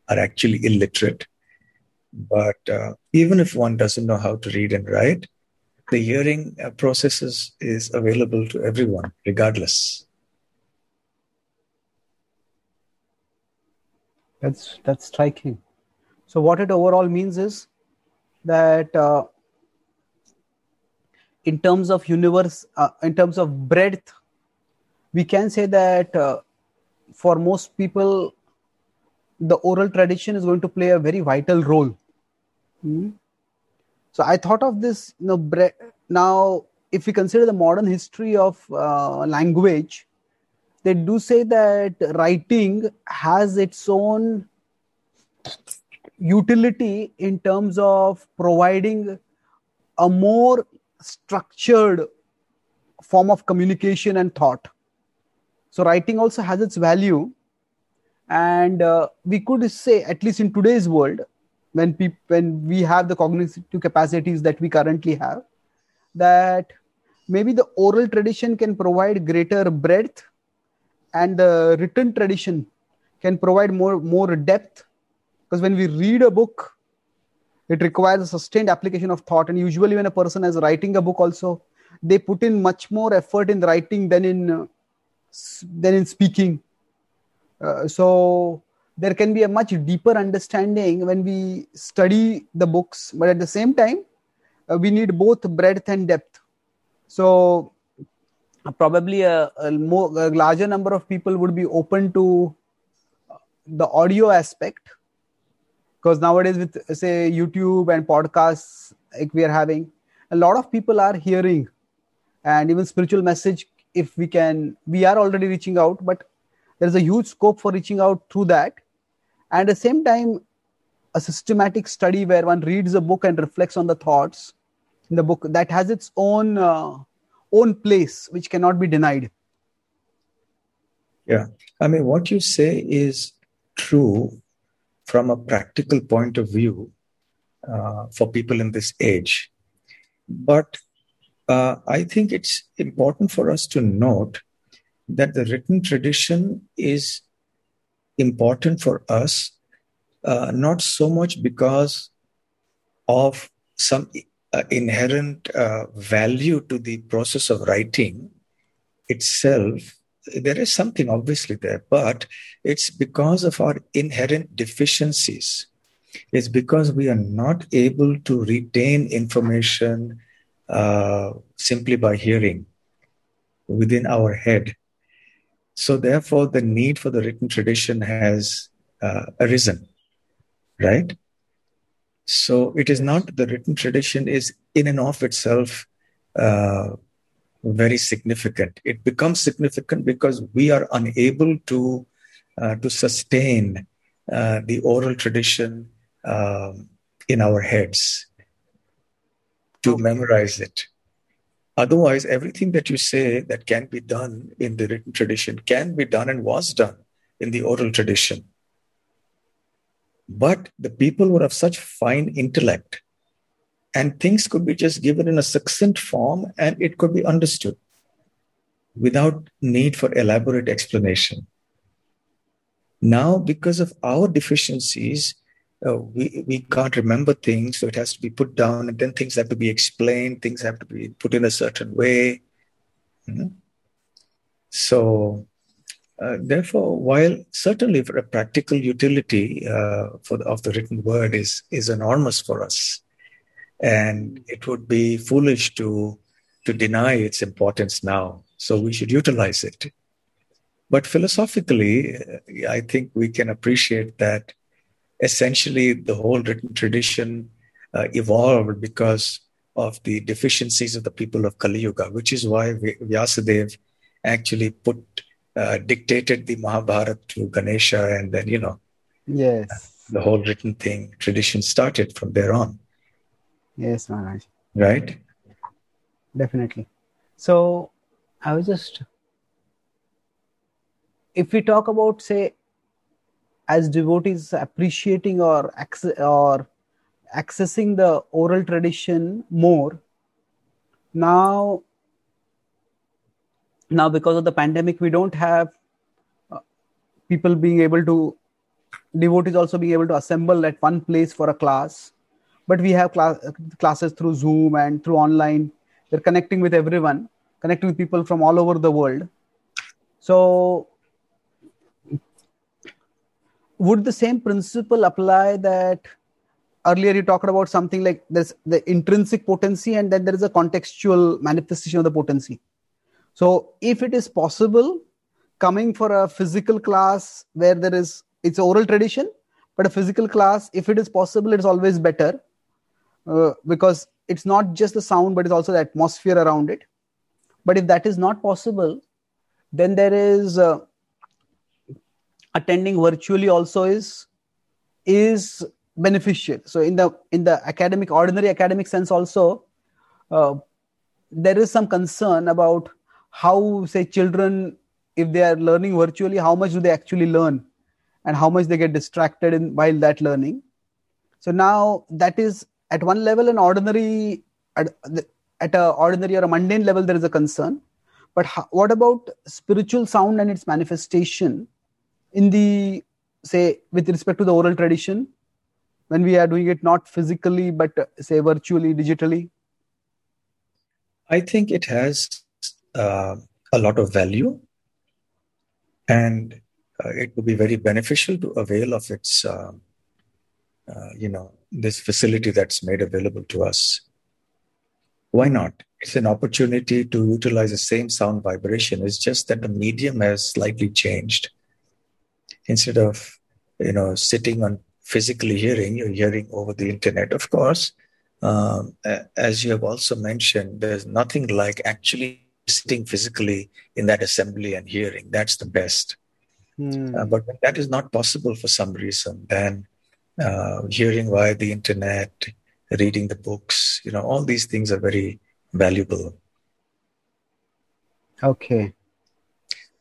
are actually illiterate. But uh, even if one doesn't know how to read and write, the hearing uh, process is, is available to everyone, regardless. That's that's striking. So what it overall means is that uh, in terms of universe, uh, in terms of breadth, we can say that uh, for most people, the oral tradition is going to play a very vital role. Hmm. So I thought of this, you know, bre- now if we consider the modern history of uh, language, they do say that writing has its own utility in terms of providing a more structured form of communication and thought so writing also has its value and uh, we could say at least in today's world when when we have the cognitive capacities that we currently have that maybe the oral tradition can provide greater breadth and the written tradition can provide more more depth. Because when we read a book it requires a sustained application of thought. And usually when a person is writing a book also they put in much more effort in writing than in uh, than in speaking. Uh, so there can be a much deeper understanding when we study the books but at the same time uh, we need both breadth and depth. So uh, probably a, a more a larger number of people would be open to the audio aspect. Because nowadays with say youtube and podcasts like we are having a lot of people are hearing. And even spiritual message if we can we are already reaching out but there's a huge scope for reaching out through that and at the same time a systematic study where one reads a book and reflects on the thoughts in the book that has its own uh, own place which cannot be denied Yeah. I mean, what you say is true from a practical point of view uh, for people in this age. But uh, I think it's important for us to note that the written tradition is important for us, uh, not so much because of some uh, inherent uh, value to the process of writing itself. There is something obviously there, but it's because of our inherent deficiencies. It's because we are not able to retain information uh, simply by hearing within our head. So, therefore, the need for the written tradition has uh, arisen, right? So, it is not the written tradition is in and of itself uh, very significant. It becomes significant because we are unable to uh, to sustain uh, the oral tradition um, in our heads to memorize it. Otherwise, everything that you say that can be done in the written tradition can be done and was done in the oral tradition. But the people were of such fine intellect, and things could be just given in a succinct form and it could be understood without need for elaborate explanation. Now, because of our deficiencies, uh, we, we can't remember things, so it has to be put down, and then things have to be explained, things have to be put in a certain way. Mm-hmm. So, uh, therefore, while certainly for a practical utility uh, for the, of the written word is is enormous for us, and it would be foolish to to deny its importance now. So we should utilize it. But philosophically, uh, I think we can appreciate that essentially the whole written tradition uh, evolved because of the deficiencies of the people of Kali Yuga, which is why Vyasadeva actually put uh, dictated the Mahabharata to Ganesha, and then you know, yes, the whole written thing tradition started from there on. Yes, Maharaj. Right. Definitely. So, I was just, if we talk about say as devotees appreciating or or accessing the oral tradition more now now because of the pandemic we don't have uh, people being able to devotees also being able to assemble at one place for a class. But we have class, classes through zoom and through online. They're connecting with everyone connecting with people from all over the world. So would the same principle apply that earlier you talked about something like there's the intrinsic potency and then there is a contextual manifestation of the potency? So if it is possible coming for a physical class where there is it's oral tradition but a physical class if it is possible it's always better uh, because it's not just the sound but it's also the atmosphere around it. But if that is not possible then there is uh, attending virtually also is is beneficial. So in the in the academic ordinary academic sense also uh, there is some concern about how say children if they are learning virtually how much do they actually learn and how much they get distracted in while that learning. So now that is at one level an ordinary at, at a ordinary or a mundane level there is a concern. But how, what about spiritual sound and its manifestation in the say with respect to the oral tradition when we are doing it not physically but say virtually digitally? I think it has uh, a lot of value and uh, it would be very beneficial to avail of its uh, uh, you know this facility that's made available to us. Why not? It's an opportunity to utilize the same sound vibration. It's just that the medium has slightly changed instead of you know sitting on physically hearing you're hearing over the internet. Of course um, as you have also mentioned there's nothing like actually sitting physically in that assembly and hearing. That's the best. Mm. uh, but when that is not possible for some reason then uh, hearing via the internet reading the books you know all these things are very valuable. Okay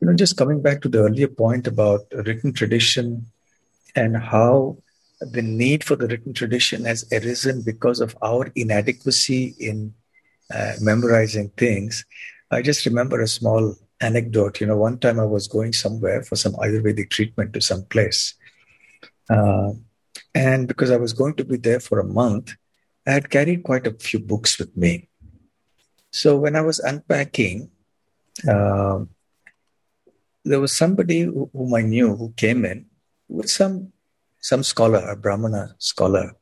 you know, just coming back to the earlier point about written tradition and how the need for the written tradition has arisen because of our inadequacy in uh, memorizing things. I just remember a small anecdote. You know, one time I was going somewhere for some Ayurvedic treatment to some place. Uh, and because I was going to be there for a month, I had carried quite a few books with me. So when I was unpacking, uh, there was somebody whom I knew who came in with some some scholar, a Brahmana scholar,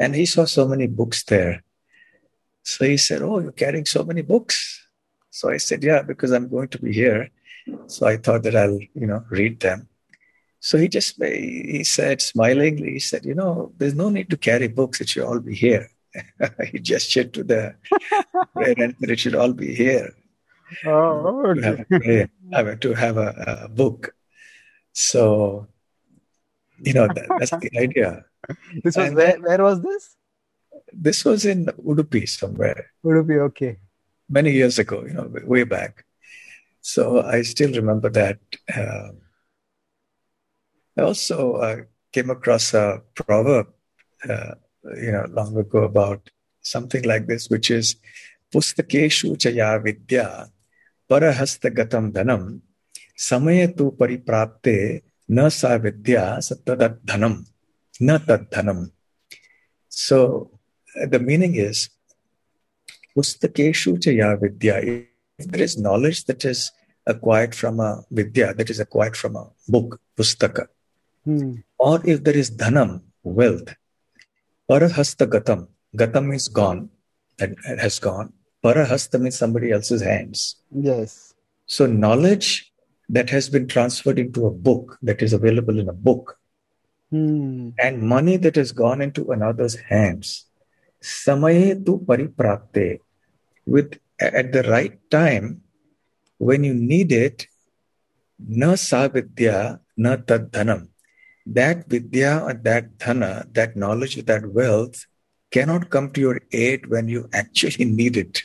and he saw so many books there. So he said, "Oh, you're carrying so many books." So I said, "Yeah, because I'm going to be here." So I thought that I'll, you know, read them. So he just he said smilingly, he said, "You know, there's no need to carry books; it should all be here." he gestured to the and it should all be here. Oh, okay. to have a, to have a, a book. So, you know, that, that's the idea. This was And- where? Where was this? This was in Udupi somewhere Udupi. Okay. many years ago, you know, way back. So I still remember that. Um I also uh, came across a proverb, uh, you know, long ago about something like this, which is Pustakeshu chaya vidya parahastagatam dhanam samayatu pariprapte na sa vidya sattadat dhanam na tad dhanam. So uh, the meaning is Pustakeshu chaya vidya. If there is knowledge that is acquired from a vidya, that is acquired from a book, pustaka, Hmm. or if there is dhanam, wealth, parahasta gatam, gatam means gone, that has gone. Parahasta means somebody else's hands. Yes. So knowledge that has been transferred into a book, that is available in a book, Hmm. and money that has gone into another's hands. Samaye tu pariprapte. With at the right time, when you need it, na sa vidya, na tad dhanam. That vidya or that dhana, that knowledge, that wealth cannot come to your aid when you actually need it.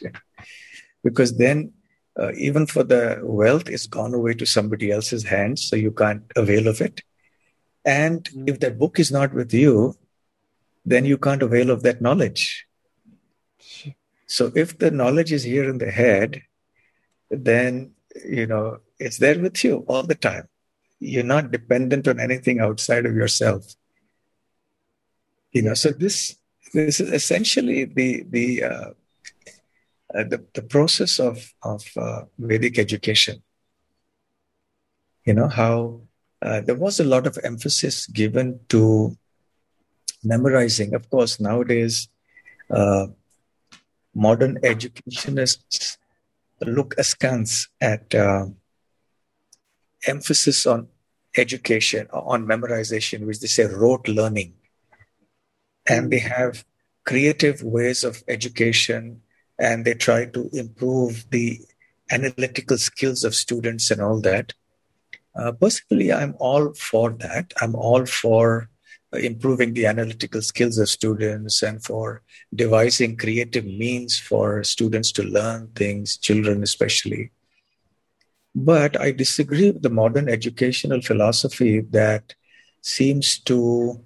because then uh, even for the wealth, it's gone away to somebody else's hands, so you can't avail of it. And Mm. if that book is not with you, then you can't avail of that knowledge. So if the knowledge is here in the head, then you know it's there with you all the time. You're not dependent on anything outside of yourself. You know, so this this is essentially the the uh, uh, the, the process of of uh, Vedic education. You know how uh, there was a lot of emphasis given to memorizing. Of course, nowadays uh, modern educationists look askance at emphasis on education, on memorization, which they say rote learning. And they have creative ways of education and they try to improve the analytical skills of students and all that. Uh, personally, I'm all for that. I'm all for improving the analytical skills of students and for devising creative means for students to learn things, children especially. But I disagree with the modern educational philosophy that seems to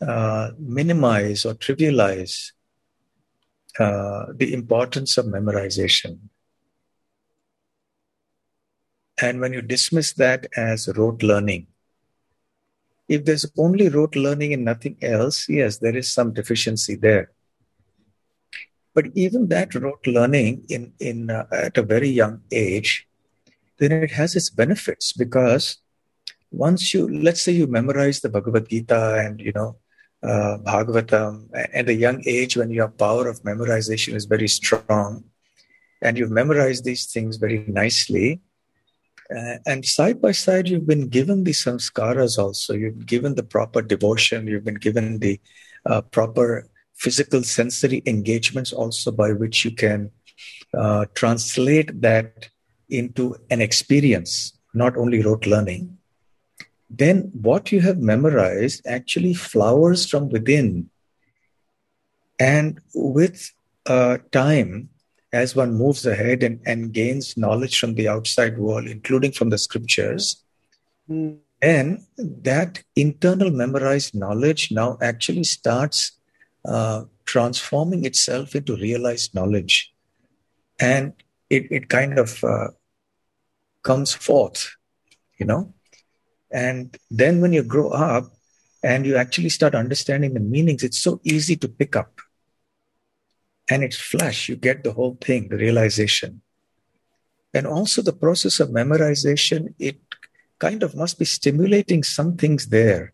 uh, minimize or trivialize uh, the importance of memorization. And when you dismiss that as rote learning, if there's only rote learning and nothing else, yes, there is some deficiency there. But even that rote learning in, in uh, at a very young age, then it has its benefits because once you, let's say you memorize the Bhagavad Gita and, you know, uh, Bhagavatam at a young age when your power of memorization is very strong and you've memorized these things very nicely, uh, and side by side, you've been given the samskaras also. You've given the proper devotion. You've been given the uh, proper physical sensory engagements also by which you can uh, translate that into an experience, not only rote learning. Then what you have memorized actually flowers from within. And with uh, time, as one moves ahead and, and gains knowledge from the outside world, including from the scriptures, Hmm. then that internal memorized knowledge now actually starts uh, transforming itself into realized knowledge. And it, it kind of uh, comes forth, you know. And then when you grow up and you actually start understanding the meanings, it's so easy to pick up. and it's flash. You get the whole thing, the realization. And also the process of memorization, it kind of must be stimulating some things there,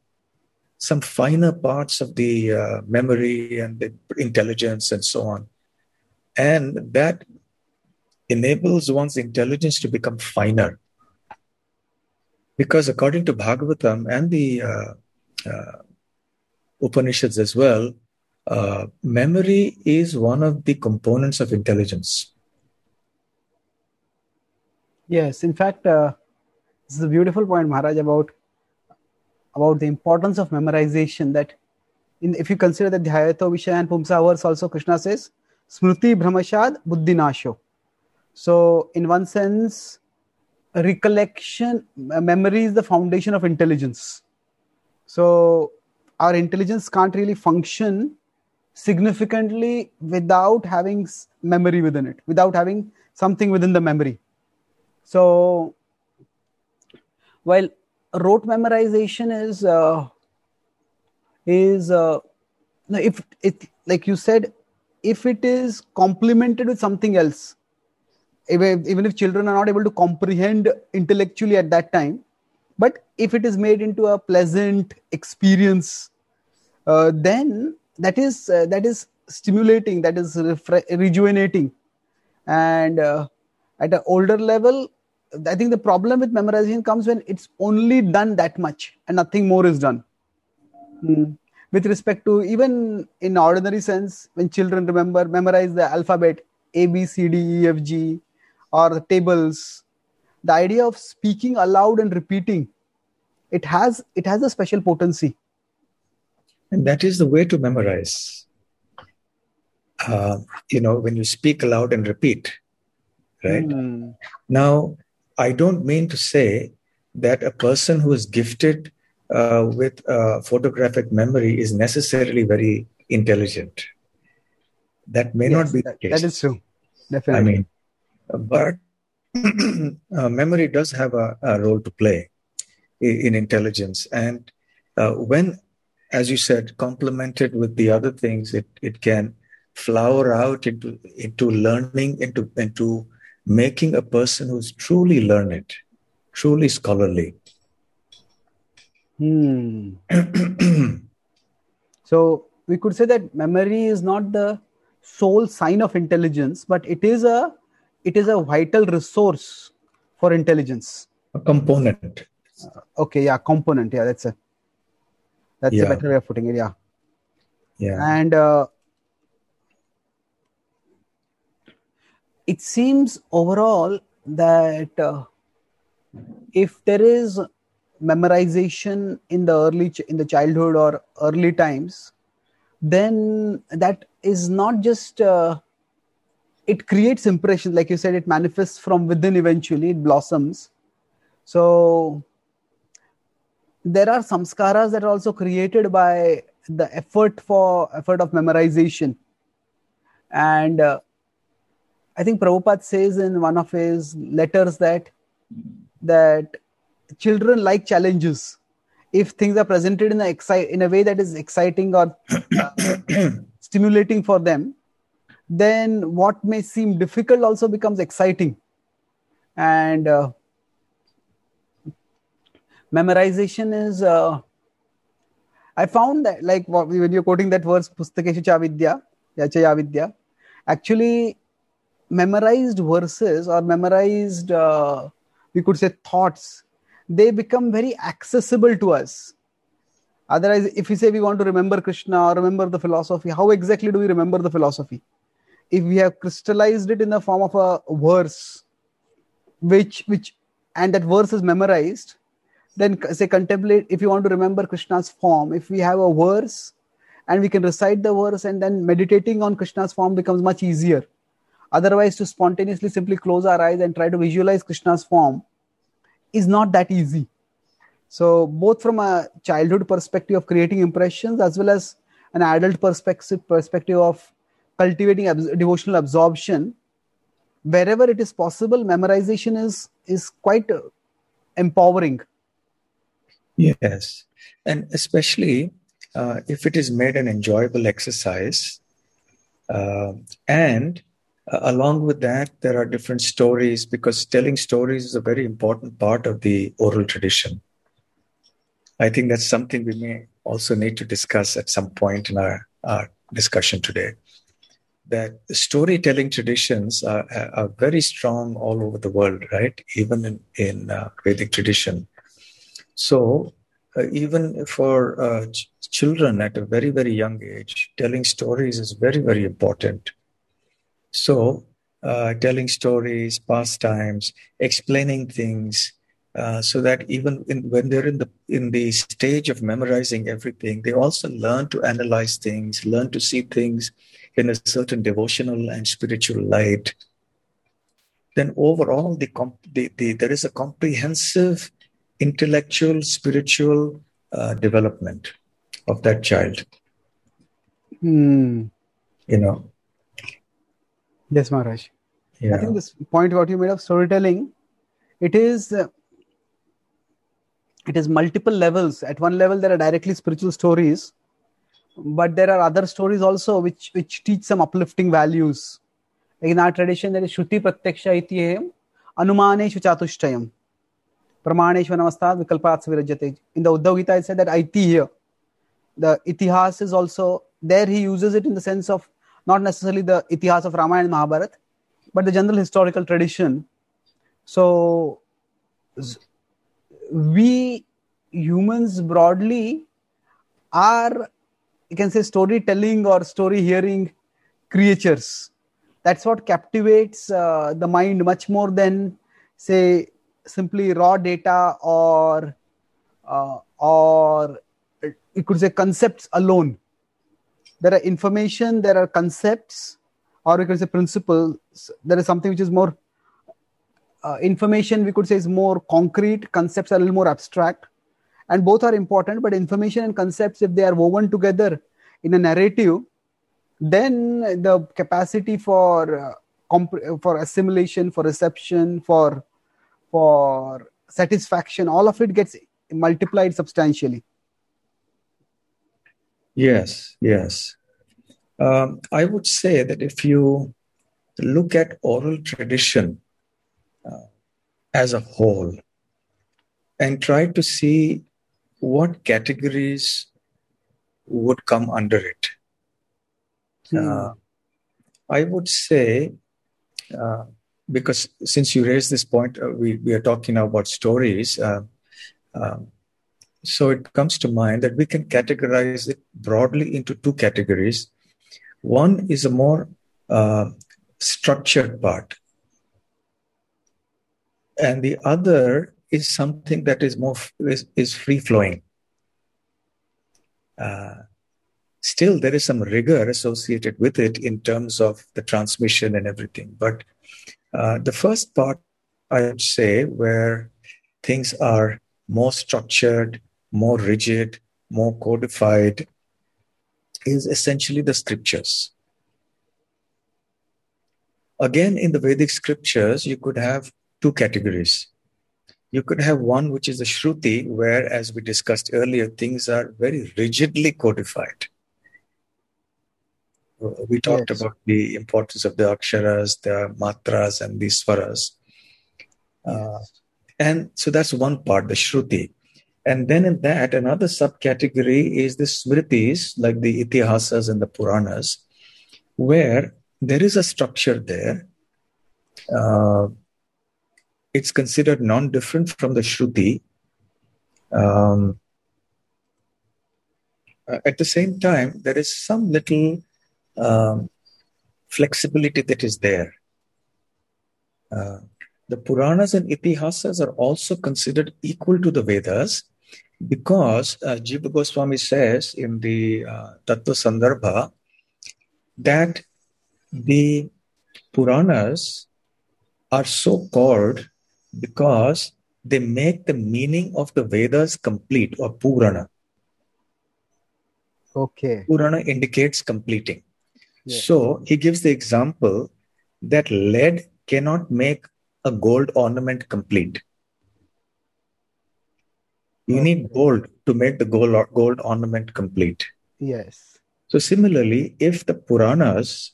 some finer parts of the uh, memory and the intelligence and so on. And that enables one's intelligence to become finer. Because according to Bhagavatam and the uh, uh, Upanishads as well, uh, memory is one of the components of intelligence. Yes, in fact, uh, this is a beautiful point, Maharaj, about about the importance of memorization. That in, if you consider that Dhyayato Vishaya and Pumsa verse also, Krishna says, Smriti Bhramshad Buddhinasho. So, in one sense, recollection, memory is the foundation of intelligence. So, our intelligence can't really function significantly without having memory within it, without having something within the memory. So, while rote memorization is uh, is uh, if it like you said, if it is complemented with something else, even if children are not able to comprehend intellectually at that time, but if it is made into a pleasant experience, uh, then that is uh, that is stimulating that is refre- rejuvenating and uh, at an older level i think the problem with memorization comes when it's only done that much and nothing more is done mm. with respect to even in ordinary sense when children remember memorize the alphabet a b c d e f g or the tables the idea of speaking aloud and repeating it has it has a special potency and that is the way to memorize. Uh, you know, when you speak aloud and repeat, right? Mm. Now, I don't mean to say that a person who is gifted uh, with uh, photographic memory is necessarily very intelligent. That may yes, not be the case. That is true. Definitely. I mean, but uh, memory does have a, a, role to play in, in intelligence. And uh, when as you said, complemented with the other things, it, it can flower out into, into learning, into, into making a person who's truly learned, truly scholarly. Hmm. so we could say that memory is not the sole sign of intelligence, but it is a it is a vital resource for intelligence. A component. Uh, okay, yeah, component. Yeah, that's a that's yeah. a better way of putting it. Yeah. Yeah. And uh, it seems overall that uh, if there is memorization in the early ch- in the childhood or early times then that is not just uh, it creates impressions like you said it manifests from within eventually it blossoms. So there are samskaras that are also created by the effort for effort of memorization. And uh, i think prabhupada says in one of his letters that that children like challenges. If things are presented in a excite in a way that is exciting or uh, stimulating for them then what may seem difficult also becomes exciting. And uh, memorization is uh, i found that like when you're quoting that verse pustakeshu cha vidya yachaya vidya actually memorized verses or memorized uh, we could say thoughts they become very accessible to us. Otherwise if we say we want to remember krishna or remember the philosophy how exactly do we remember the philosophy if we have crystallized it in the form of a verse which which and that verse is memorized then say contemplate if you want to remember krishna's form if we have a verse and we can recite the verse and then meditating on krishna's form becomes much easier. Otherwise to spontaneously simply close our eyes and try to visualize krishna's form is not that easy. So both from a childhood perspective of creating impressions as well as an adult perspective perspective of cultivating ab- devotional absorption wherever it is possible memorization is is quite empowering Yes. And especially uh, if it is made an enjoyable exercise, Uh, and uh, along with that, there are different stories because telling stories is a very important part of the oral tradition. I think that's something we may also need to discuss at some point in our, our discussion today. That storytelling traditions are, are, very strong all over the world, right? Even in, in uh, Vedic tradition. So, uh, even for uh, ch- children at a very, very young age, telling stories is very, very important. So, uh, telling stories, pastimes, explaining things, uh, so that even in, when they're in the in the stage of memorizing everything, they also learn to analyze things, learn to see things in a certain devotional and spiritual light. Then overall, the, comp- the, the there is a comprehensive intellectual, spiritual uh, development of that child. Hmm. You know. Yes, Maharaj. Yeah. I think this point what you made of storytelling, it is uh, it is multiple levels. At one level, there are directly spiritual stories, but there are other stories also which which teach some uplifting values. Like in our tradition, there is Shruti Pratyaksha Itiham, Anumaneshu Chatushtayam, Pramaneshu Namastav Vikalpat Virajate. In the Uddhav Gita, it said that Aitihya. The Itihas is also there, he uses it in the sense of not necessarily the Itihas of Ramayana and Mahabharata, but the general historical tradition. So, we humans broadly are you can say storytelling or story hearing creatures. That's what captivates uh, the mind much more than say simply raw data or uh, or you could say concepts alone. There are information there are concepts or you could say principles. There is something which is more uh, information we could say is more concrete. Concepts are a little more abstract and both are important but information and concepts if they are woven together in a narrative then the capacity for uh, comp- for assimilation for reception for for satisfaction all of it gets multiplied substantially. Yes yes. Um, i would say that if you look at oral tradition uh, as a whole and try to see what categories would come under it. Hmm. Uh, I would say, uh, because since you raised this point, uh, we, we are talking now about stories. Uh, um, so it comes to mind that we can categorize it broadly into two categories. One is a more uh, structured part, and the other is something that is more is, is free flowing. Uh, still, there is some rigor associated with it in terms of the transmission and everything. But uh, the first part, I would say, where things are more structured, more rigid, more codified, is essentially the scriptures. Again, in the Vedic scriptures, you could have two categories. You could have one which is a Shruti, where, as we discussed earlier, things are very rigidly codified. We talked yes. about the importance of the aksharas, the matras, and the swaras. Uh, and so that's one part, the Shruti. And then in that, another subcategory is the Smritis, like the Itihasas and the Puranas, where there is a structure there. Uh, it's considered non-different from the Shruti. Um, uh, at the same time, there is some little um, flexibility that is there. Uh, the Puranas and Itihasas are also considered equal to the Vedas because uh, Jiva Goswami says in the uh, Tattva Sandarbha that the Puranas are so called because they make the meaning of the Vedas complete or Purana. Okay. Purana indicates completing. Yes. So he gives the example that lead cannot make a gold ornament complete. You okay. need gold to make the gold, gold ornament complete. Yes. So similarly, if the Puranas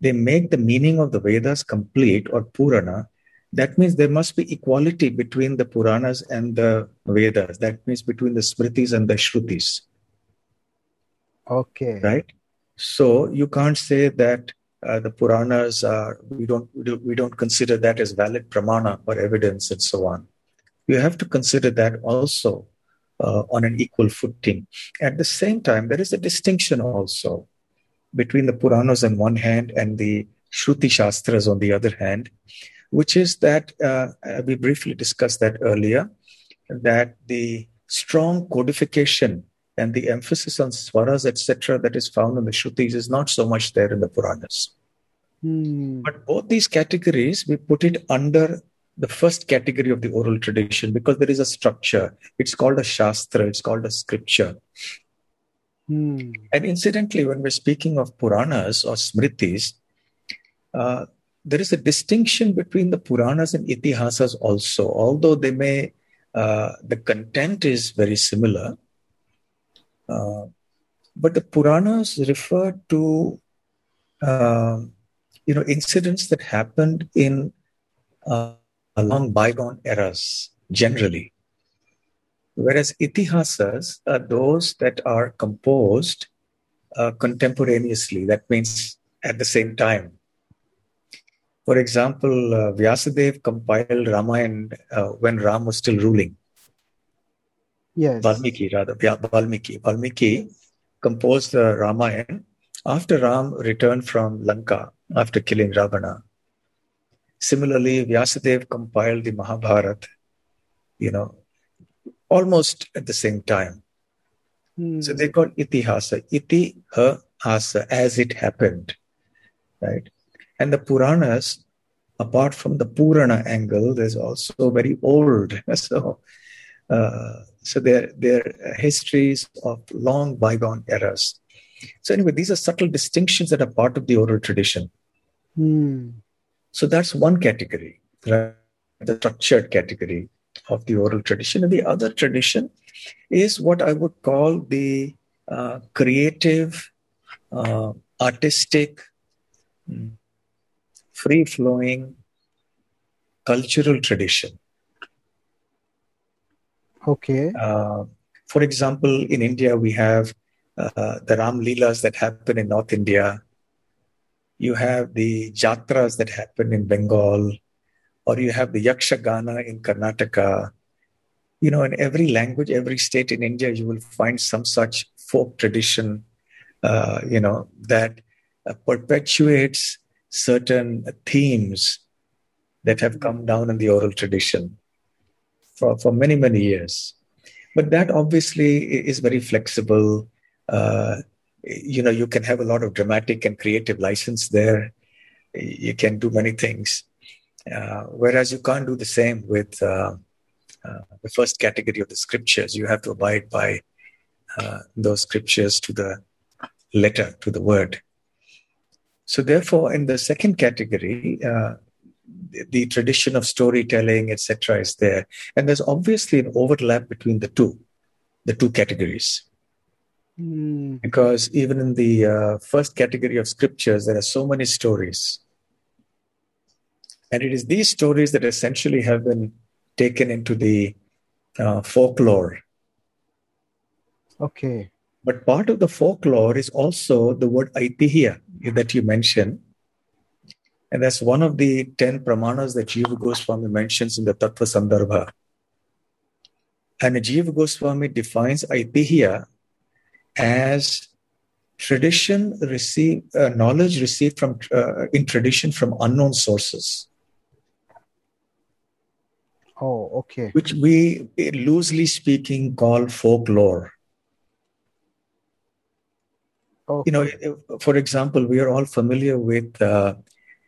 they make the meaning of the Vedas complete or Purana, that means there must be equality between the Puranas and the Vedas. That means between the Smritis and the Shrutis. Okay. Right? So you can't say that uh, the Puranas are, we don't, we don't consider that as valid pramana or evidence and so on. You have to consider that also uh, on an equal footing. At the same time, there is a distinction also between the Puranas on one hand and the Shruti Shastras on the other hand, which is that uh, we briefly discussed that earlier, that the strong codification and the emphasis on swaras, etc., that is found in the Shrutis is not so much there in the Puranas. Hmm. But both these categories, we put it under the first category of the oral tradition because there is a structure. It's called a Shastra, it's called a scripture. Hmm. And incidentally, when we're speaking of Puranas or Smritis, uh, there is a distinction between the Puranas and Itihasas also, although they may, uh, the content is very similar. Uh, but the Puranas refer to, uh, you know, incidents that happened in uh, along bygone eras, generally. Whereas itihasas are those that are composed uh, contemporaneously. That means at the same time. For example, uh, Vyasadev compiled Ramayana uh, when Ram was still ruling. Yes. Valmiki, rather, Valmiki. Valmiki composed the Ramayana after Ram returned from Lanka after killing Ravana. Similarly, Vyasadev compiled the Mahabharata, you know, almost at the same time. Hmm. So they call itihasa, iti ha as it happened, right? And the Puranas, apart from the Purana angle, there's also very old. So, uh, so their their histories of long bygone eras. So anyway, these are subtle distinctions that are part of the oral tradition. Hmm. So that's one category, right? the structured category of the oral tradition. And the other tradition is what I would call the uh, creative, uh, artistic, mm, free flowing cultural tradition. Okay. Uh, for example, in India, we have uh, the Ram Leelas that happen in North India. You have the Jatras that happen in Bengal, or you have the Yakshagana in Karnataka. You know, in every language, every state in India, you will find some such folk tradition, uh, you know, that uh, perpetuates certain themes that have come down in the oral tradition for, for many, many years. But that obviously is very flexible. Uh, you know, you can have a lot of dramatic and creative license there. You can do many things. Uh, whereas you can't do the same with uh, uh, the first category of the scriptures. You have to abide by uh, those scriptures to the letter, to the word. So, therefore, in the second category, uh, the, the tradition of storytelling, etc., is there, and there's obviously an overlap between the two, the two categories. Hmm. Because even in the uh, first category of scriptures, there are so many stories and it is these stories that essentially have been taken into the uh, folklore. Okay. But part of the folklore is also the word aitihya that you mentioned. And that's one of the 10 pramanas that Jiva Goswami mentions in the Tattva Sandarbha. And Jiva Goswami defines aitihya as tradition received, uh, knowledge received from uh, in tradition from unknown sources. Oh, okay. which we loosely speaking call folklore. Okay. You know, for example, we are all familiar with uh,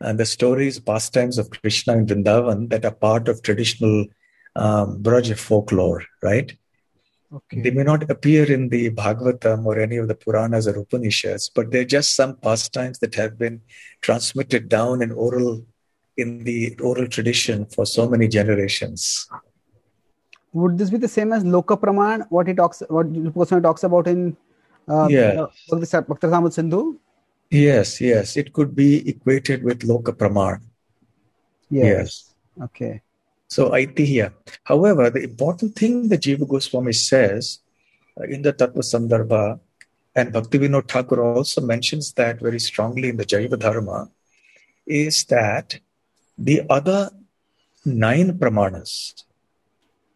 uh, the stories, pastimes of Krishna in Vrindavan that are part of traditional um, Braj folklore, right? Okay. They may not appear in the Bhagavatam or any of the Puranas or Upanishads, but they're just some pastimes that have been transmitted down in oral in the oral tradition for so many generations. Would this be the same as Loka Praman, what he talks, what Goswami talks about in uh, Yeah. uh, Bhakti Sa- Bhakti Sindhu? Yes, yes. It could be equated with Loka Pramana. Yes. Yes. Okay. So Aitihya. However, the important thing that Jiva Goswami says uh, in the Tattva Sandarbha, and Bhaktivinoda Thakur also mentions that very strongly in the Jaiva Dharma, is that the other nine pramanas,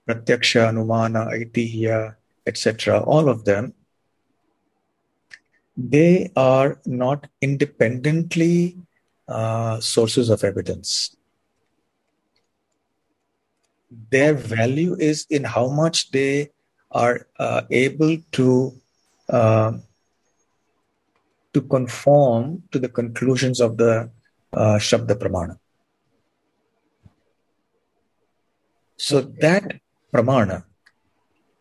Pratyaksha, Anumana, Aitihya, etc., all of them, they are not independently uh, sources of evidence. Their value is in how much they are uh, able to uh, to conform to the conclusions of the uh, Shabda Pramana. So that Pramana,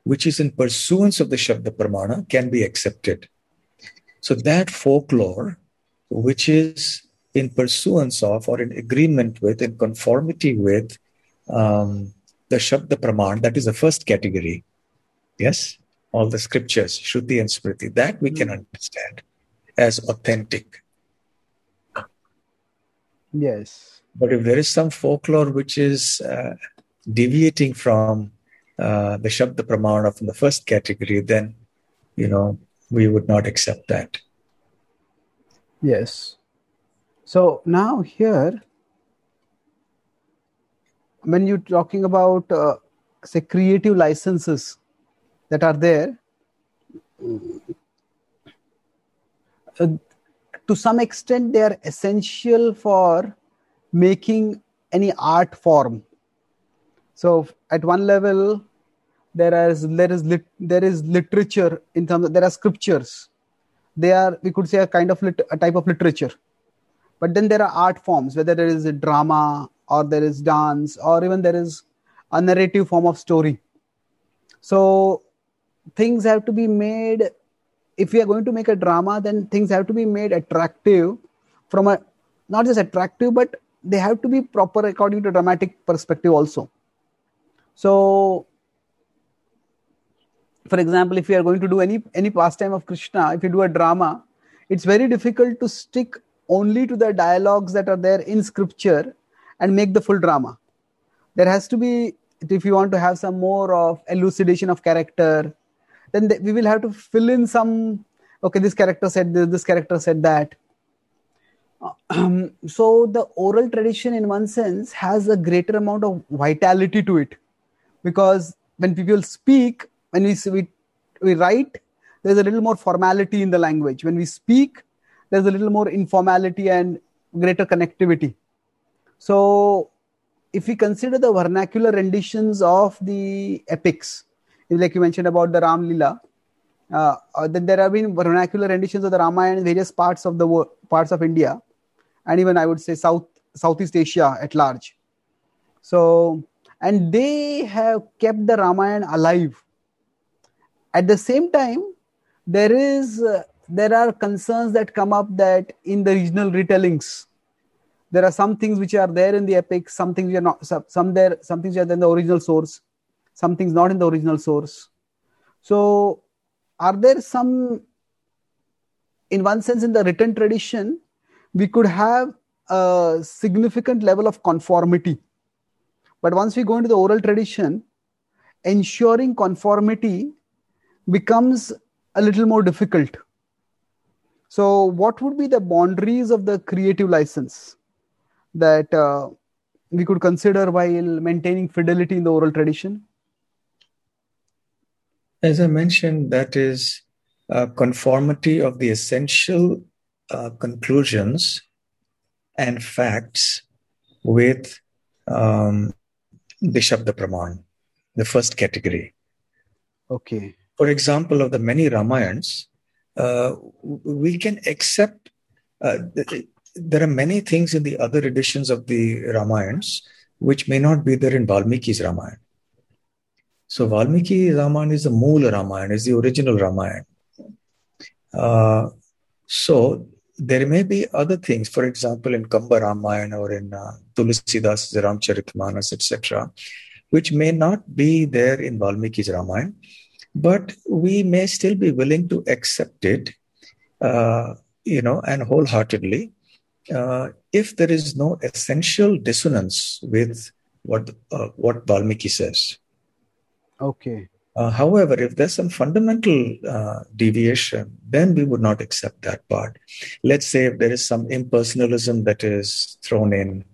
which is in pursuance of the Shabda Pramana, can be accepted. So that folklore, which is in pursuance of or in agreement with, in conformity with um, the Shabda Praman, that is the first category. Yes? All the scriptures, Shruti and Smriti, that we can understand as authentic. Yes. But if there is some folklore which is uh, deviating from uh, the Shabda Pramana from the first category, then, you know, we would not accept that. Yes. So now here, when you're talking about, uh, say, creative licenses that are there, uh, to some extent they are essential for making any art form so at one level there is there is lit, there is literature in terms of there are scriptures. They are we could say a kind of lit, a type of literature. But then there are art forms whether there is a drama or there is dance or even there is a narrative form of story. So things have to be made if we are going to make a drama then things have to be made attractive from a not just attractive but they have to be proper according to dramatic perspective also. So for example if you are going to do any any pastime of krishna if you do a drama it's very difficult to stick only to the dialogues that are there in scripture and make the full drama. There has to be if you want to have some more of elucidation of character then we will have to fill in some okay this character said this this character said that. Um, so the oral tradition in one sense has a greater amount of vitality to it. Because when people speak when we we, we write there's a little more formality in the language when we speak there's a little more informality and greater connectivity so if we consider the vernacular renditions of the epics like you mentioned about the Ram Lila, uh, uh, then there have been vernacular renditions of the Ramayana in various parts of the world, parts of India, and even I would say South Southeast Asia at large. So, and they have kept the Ramayana alive. At the same time, there is uh, there are concerns that come up that in the regional retellings, there are some things which are there in the epic, some things which are not, some, some there, some things are in the original source something's not in the original source. So are there some in one sense in the written tradition we could have a significant level of conformity. But once we go into the oral tradition ensuring conformity becomes a little more difficult so what would be the boundaries of the creative license that uh, we could consider while maintaining fidelity in the oral tradition as I mentioned, that is uh, conformity of the essential uh, conclusions and facts with um, the Shabda Praman, the first category. Okay. For example, of the many Ramayans, uh, we can accept. Uh, there are many things in the other editions of the Ramayans which may not be there in Valmiki's Ramayana. So Valmiki Ramayana is the Moola Ramayana, is the original Ramayana. Uh, so there may be other things, for example, in Kamba Ramayana or in uh, Tulsidas Ramcharitmanas, etc., which may not be there in Valmiki's Ramayana, but we may still be willing to accept it uh, you know, and wholeheartedly, uh, if there is no essential dissonance with what uh, what Valmiki says. Okay. Uh, however, if there's some fundamental uh, deviation, then we would not accept that part. Let's say if there is some impersonalism that is thrown in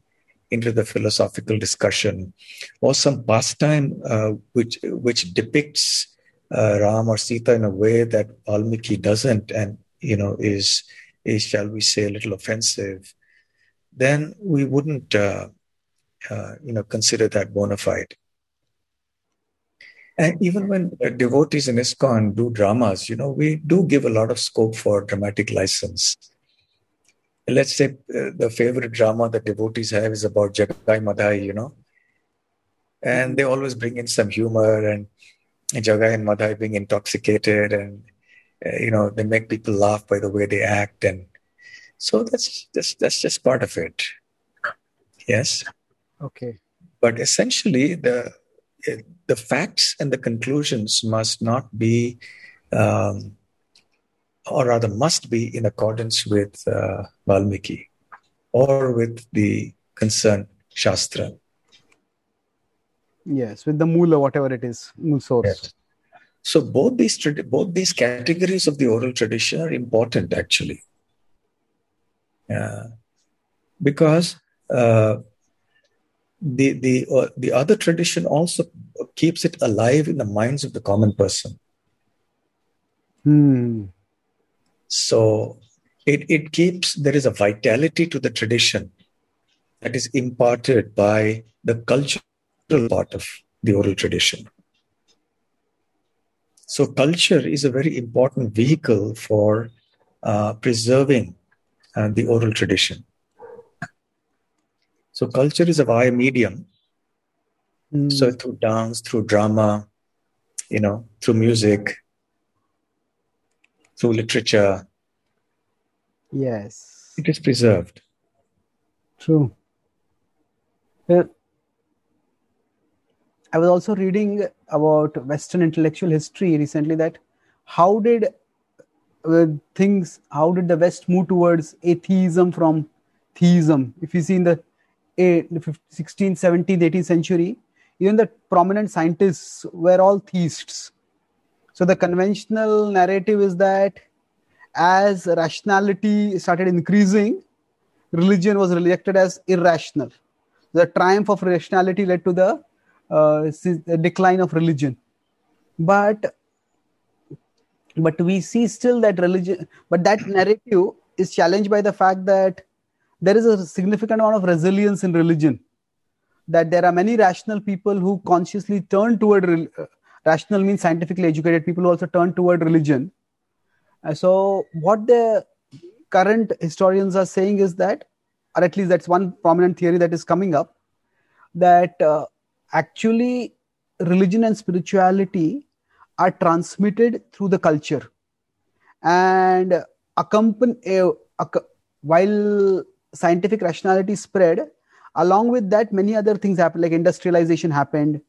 into the philosophical discussion, or some pastime uh, which which depicts uh, Ram or Sita in a way that Valmiki doesn't, and you know is is shall we say a little offensive, then we wouldn't uh, uh, you know consider that bona fide. And even when uh, devotees in ISKCON do dramas, you know, we do give a lot of scope for dramatic license. Let's say uh, the favorite drama that devotees have is about Jagai Madhai, you know, and they always bring in some humor and Jagai and Madhai being intoxicated and, uh, you know, they make people laugh by the way they act. And so that's, that's, that's just part of it. Yes. Okay. But essentially, the the facts and the conclusions must not be, um, or rather, must be in accordance with uh, Valmiki or with the concerned Shastra. Yes, with the Mula, whatever it is, Mool source. Yes. So both these both these categories of the oral tradition are important, actually, uh, because uh, the the uh, the other tradition also keeps it alive in the minds of the common person. Hmm. So it it keeps there is a vitality to the tradition that is imparted by the cultural part of the oral tradition. So culture is a very important vehicle for uh, preserving uh, the oral tradition. So culture is a via medium. Mm. So through dance, through drama, you know, through music, through literature. Yes. It is preserved. True. Yeah. I was also reading about Western intellectual history recently that how did uh, things, how did the West move towards atheism from theism? If you see in the 16th, 17th, 18th century, even the prominent scientists were all theists. So the conventional narrative is that as rationality started increasing, religion was rejected as irrational. The triumph of rationality led to the decline of religion. But but we see still that religion, but that narrative is challenged by the fact that there is a significant amount of resilience in religion that there are many rational people who consciously turn toward uh, rational means scientifically educated people who also turn toward religion uh, so what the current historians are saying is that or at least that's one prominent theory that is coming up that uh, actually religion and spirituality are transmitted through the culture. And accompany uh, while scientific rationality spread along with that many other things happened like industrialization happened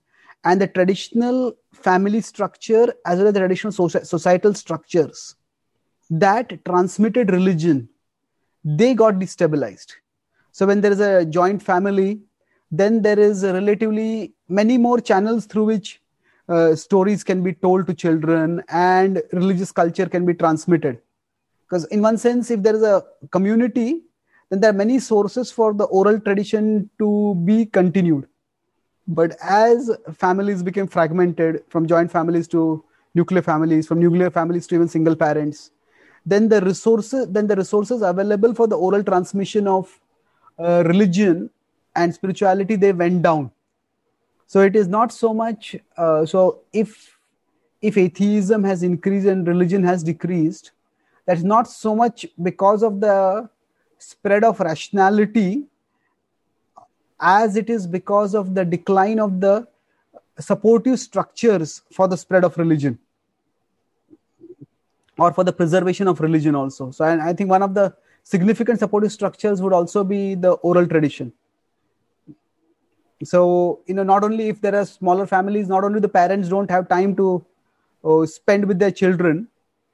and the traditional family structure as well as the traditional societal structures that transmitted religion they got destabilized. So when there is a joint family then there is relatively many more channels through which uh, stories can be told to children and religious culture can be transmitted because in one sense if there is a community then there are many sources for the oral tradition to be continued. But as families became fragmented from joint families to nuclear families, from nuclear families to even single parents, then the resources then the resources available for the oral transmission of uh, religion and spirituality they went down. So it is not so much. Uh, so if if atheism has increased and religion has decreased, that's not so much because of the spread of rationality as it is because of the decline of the supportive structures for the spread of religion or for the preservation of religion also so I, I think one of the significant supportive structures would also be the oral tradition so you know not only if there are smaller families not only the parents don't have time to uh, spend with their children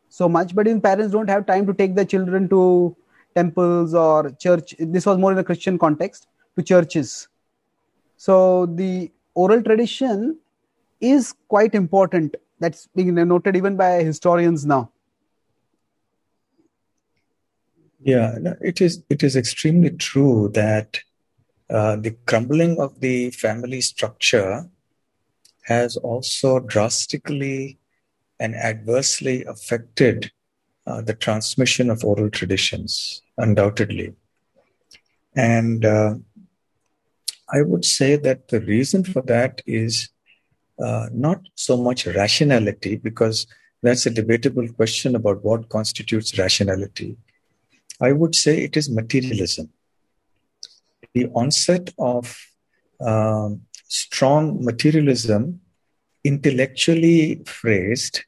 so much but even parents don't have time to take their children to temples or church. This was more in a christian context to churches. So the oral tradition is quite important. That's being noted even by historians now. Yeah it is it is extremely true that uh, the crumbling of the family structure has also drastically and adversely affected uh, the transmission of oral traditions, undoubtedly. And uh, I would say that the reason for that is uh, not so much rationality, because that's a debatable question about what constitutes rationality. I would say it is materialism. The onset of um, strong materialism, intellectually phrased,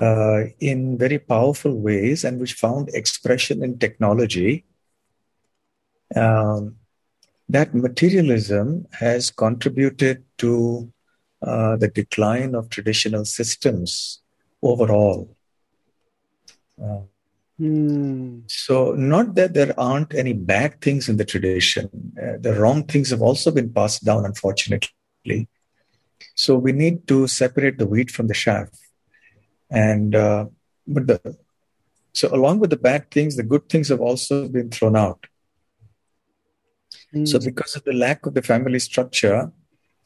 uh, in very powerful ways and which found expression in technology. Um, that materialism has contributed to uh, the decline of traditional systems overall. Uh, hmm. So, not that there aren't any bad things in the tradition, uh, the wrong things have also been passed down, unfortunately. So, we need to separate the wheat from the chaff and uh, but the so along with the bad things the good things have also been thrown out mm. so because of the lack of the family structure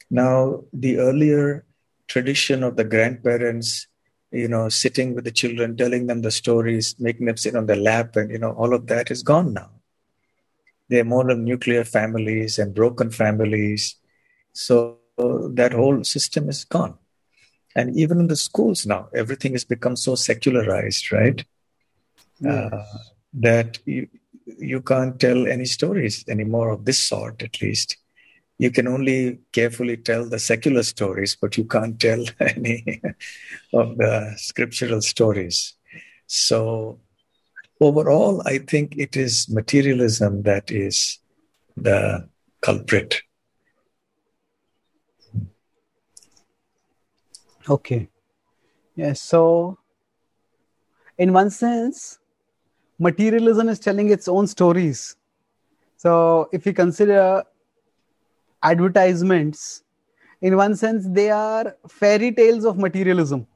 now the earlier tradition of the grandparents you know sitting with the children telling them the stories making them sit on their lap and you know all of that is gone now. They're more of nuclear families and broken families. So that whole system is gone. And even in the schools now everything has become so secularized right? Yes. uh, that you, you can't tell any stories anymore of this sort at least you can only carefully tell the secular stories but you can't tell any of the scriptural stories so overall i think it is materialism that is the culprit Okay. Yes. So, in one sense, materialism is telling its own stories. So, if you consider advertisements, in one sense, they are fairy tales of materialism.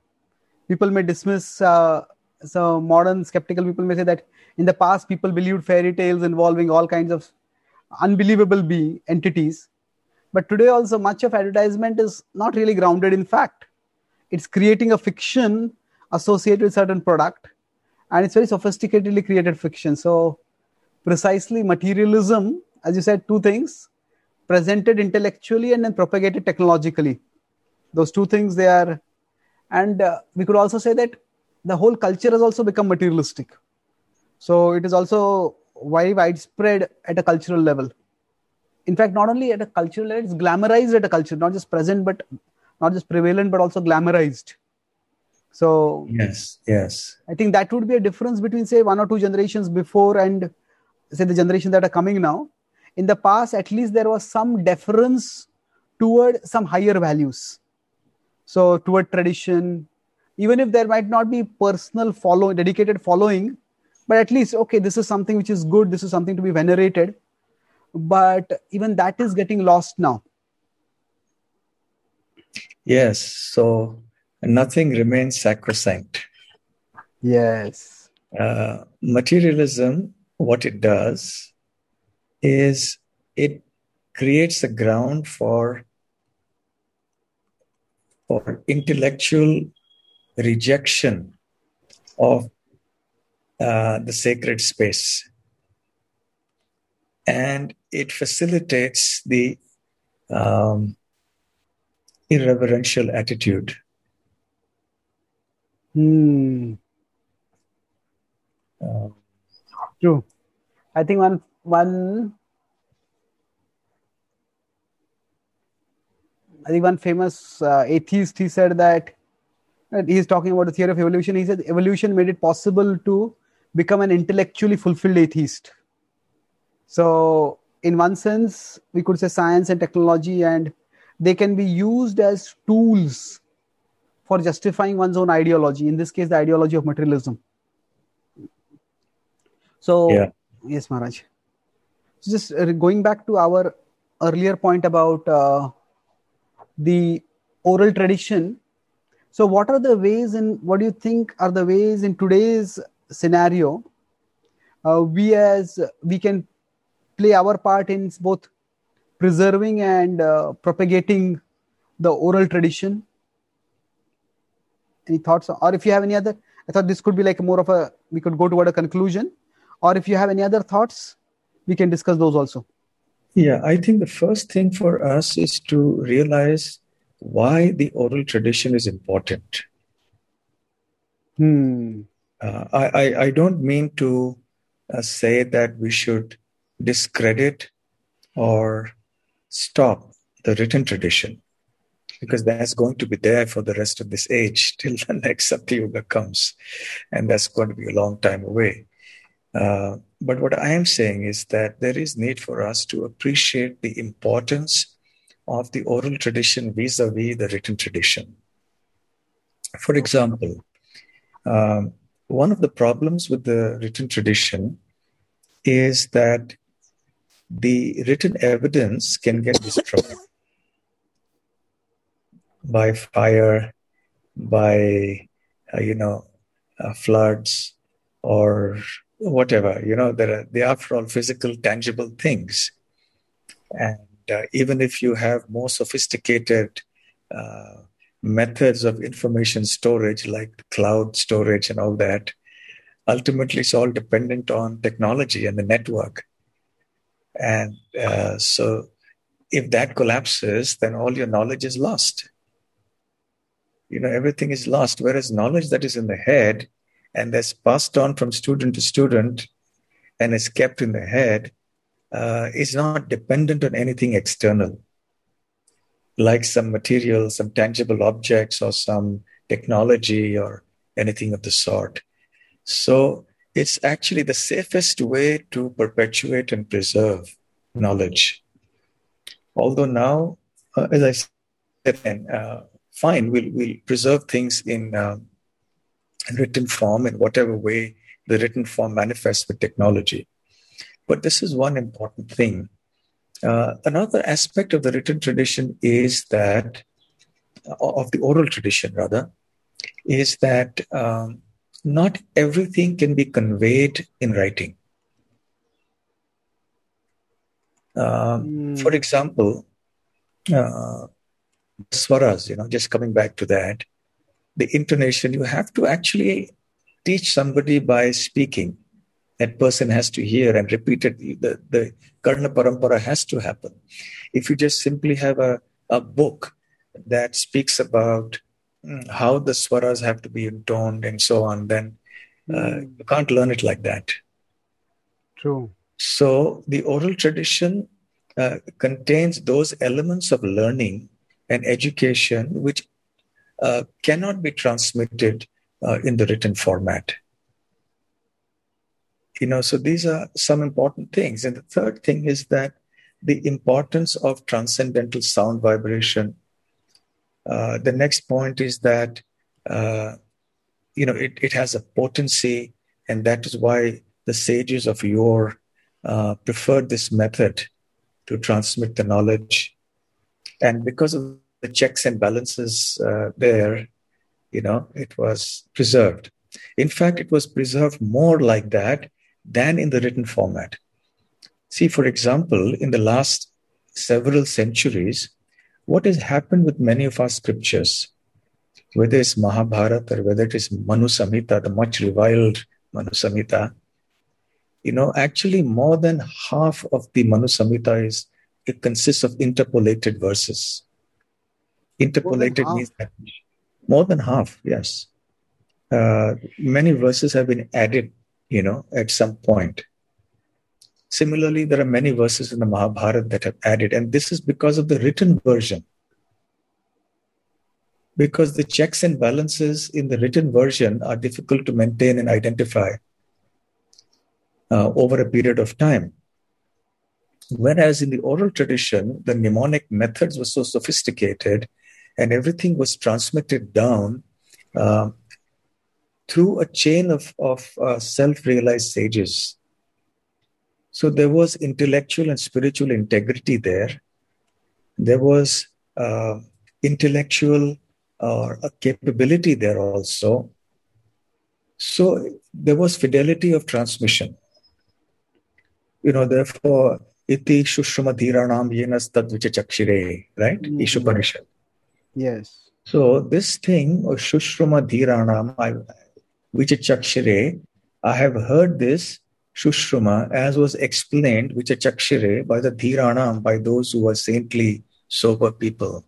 People may dismiss, uh, so modern skeptical people may say that in the past, people believed fairy tales involving all kinds of unbelievable being entities. But today, also, much of advertisement is not really grounded in fact it's creating a fiction associated with certain product and it's very sophisticatedly created fiction so precisely materialism as you said two things presented intellectually and then propagated technologically. Those two things they are and uh, we could also say that the whole culture has also become materialistic. So it is also very widespread at a cultural level. In fact not only at a cultural level it's glamorized at a culture not just present but not just prevalent but also glamorized. So yes yes. I think that would be a difference between say one or two generations before and say the generation that are coming now in the past at least there was some deference toward some higher values so toward tradition even if there might not be personal follow dedicated following but at least okay this is something which is good this is something to be venerated but even that is getting lost now Yes. So nothing remains sacrosanct. Yes. Uh, materialism, what it does is it creates a ground for for intellectual rejection of uh, the sacred space and it facilitates the um, irreverential attitude. Hmm. Uh, True. I think one one I think one famous uh, atheist he said that he's talking about the theory of evolution. He said evolution made it possible to become an intellectually fulfilled atheist. So, in one sense, we could say science and technology and they can be used as tools for justifying one's own ideology. In this case, the ideology of materialism. So, Yeah. yes, Maharaj. Just uh, going back to our earlier point about uh, the oral tradition. So, what are the ways in what do you think are the ways in today's scenario uh, we as we can play our part in both preserving and uh, propagating the oral tradition? Any thoughts, or if you have any other? I thought this could be like more of a we could go toward a conclusion, or if you have any other thoughts, we can discuss those also. Yeah, I think the first thing for us is to realize why the oral tradition is important. Hmm. Uh, I, I, I don't mean to uh, say that we should discredit or stop the written tradition because that's going to be there for the rest of this age till the next Satya Yuga comes. And that's going to be a long time away. Uh, but what I am saying is that there is need for us to appreciate the importance of the oral tradition vis-a-vis the written tradition. For example, um, one of the problems with the written tradition is that the written evidence can get destroyed by fire, by uh, you know uh, floods, or whatever. You know, there are, they are after all physical, tangible things, and uh, even if you have more sophisticated uh, methods of information storage like cloud storage and all that, ultimately it's all dependent on technology and the network. And uh, so if that collapses, then all your knowledge is lost. You know, everything is lost. Whereas knowledge that is in the head and that's passed on from student to student and is kept in the head uh, is not dependent on anything external, like some material, some tangible objects, or some technology, or anything of the sort. So it's actually the safest way to perpetuate and preserve knowledge. Although now, uh, as I said, uh, fine, we'll, we'll preserve things in uh, written form in whatever way the written form manifests with technology. But this is one important thing. Uh, another aspect of the written tradition is that, of the oral tradition rather, is that um, not everything can be conveyed in writing. Mm. For example, uh, swaras, you know, just coming back to that, the intonation, you have to actually teach somebody by speaking. That person has to hear and repeat it. The, the Karna Parampara has to happen. If you just simply have a, a book that speaks about mm, how the swaras have to be intoned and so on, then uh, Mm. you can't learn it like that. True. So the oral tradition uh, contains those elements of learning and education which uh, cannot be transmitted uh, in the written format. You know, so these are some important things. And the third thing is that the importance of transcendental sound vibration. Uh, the next point is that, uh, you know, it, it has a potency, and that is why the sages of yore uh, preferred this method to transmit the knowledge. And because of the checks and balances uh, there, you know, it was preserved. In fact, it was preserved more like that than in the written format. See, for example, in the last several centuries, what has happened with many of our scriptures, whether it's Mahabharata or whether it is Manu Samhita, the much reviled Manu Samhita, you know, actually more than half of the Manu Samhita is it consists of interpolated verses. Interpolated means that more than half, yes. Uh, many verses have been added, you know, at some point. Similarly, there are many verses in the Mahabharata that have added, and this is because of the written version. Because the checks and balances in the written version are difficult to maintain and identify uh, over a period of time. Whereas in the oral tradition, the mnemonic methods were so sophisticated and everything was transmitted down uh, through a chain of, of uh, self realized sages. So there was intellectual and spiritual integrity there. There was uh, intellectual or a capability there also. So there was fidelity of transmission. You know, therefore, iti shushruma dhiranam yenas tadvichachakshire, right? Mm-hmm. Ishopanishad. Yes. So this thing of shushruma dhiranam, vichachakshire, I have heard this Shushruma as was explained, vichachakshire, by the Dhiranam, by those who were saintly, sober people.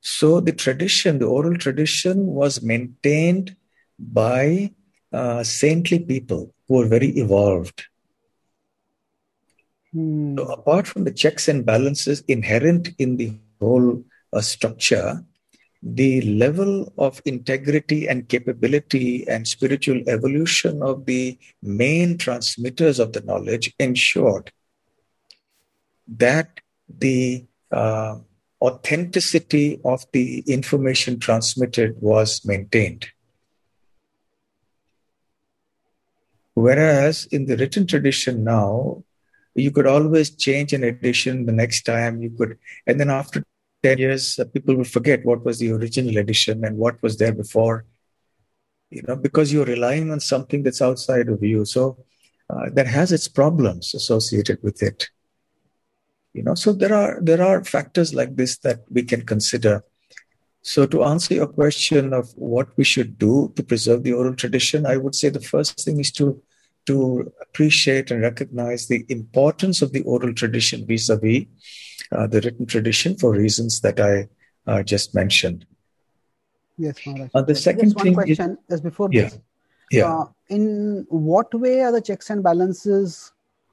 So the tradition, the oral tradition was maintained by uh, saintly people who were very evolved. Hmm. So apart from the checks and balances inherent in the whole uh, structure, the level of integrity and capability and spiritual evolution of the main transmitters of the knowledge ensured that the uh, authenticity of the information transmitted was maintained. Whereas in the written tradition now, you could always change an edition the next time you could, and then after 10 years, uh, people will forget what was the original edition and what was there before, you know, because you're relying on something that's outside of you. So uh, that has its problems associated with it you know so there are there are factors like this that we can consider so to answer your question of what we should do to preserve the oral tradition i would say the first thing is to to appreciate and recognize the importance of the oral tradition vis-a-vis uh, the written tradition for reasons that i uh, just mentioned. Yes Maharaj. Uh, the second just one thing question is, is before yeah, this. Yeah. Uh, in what way are the checks and balances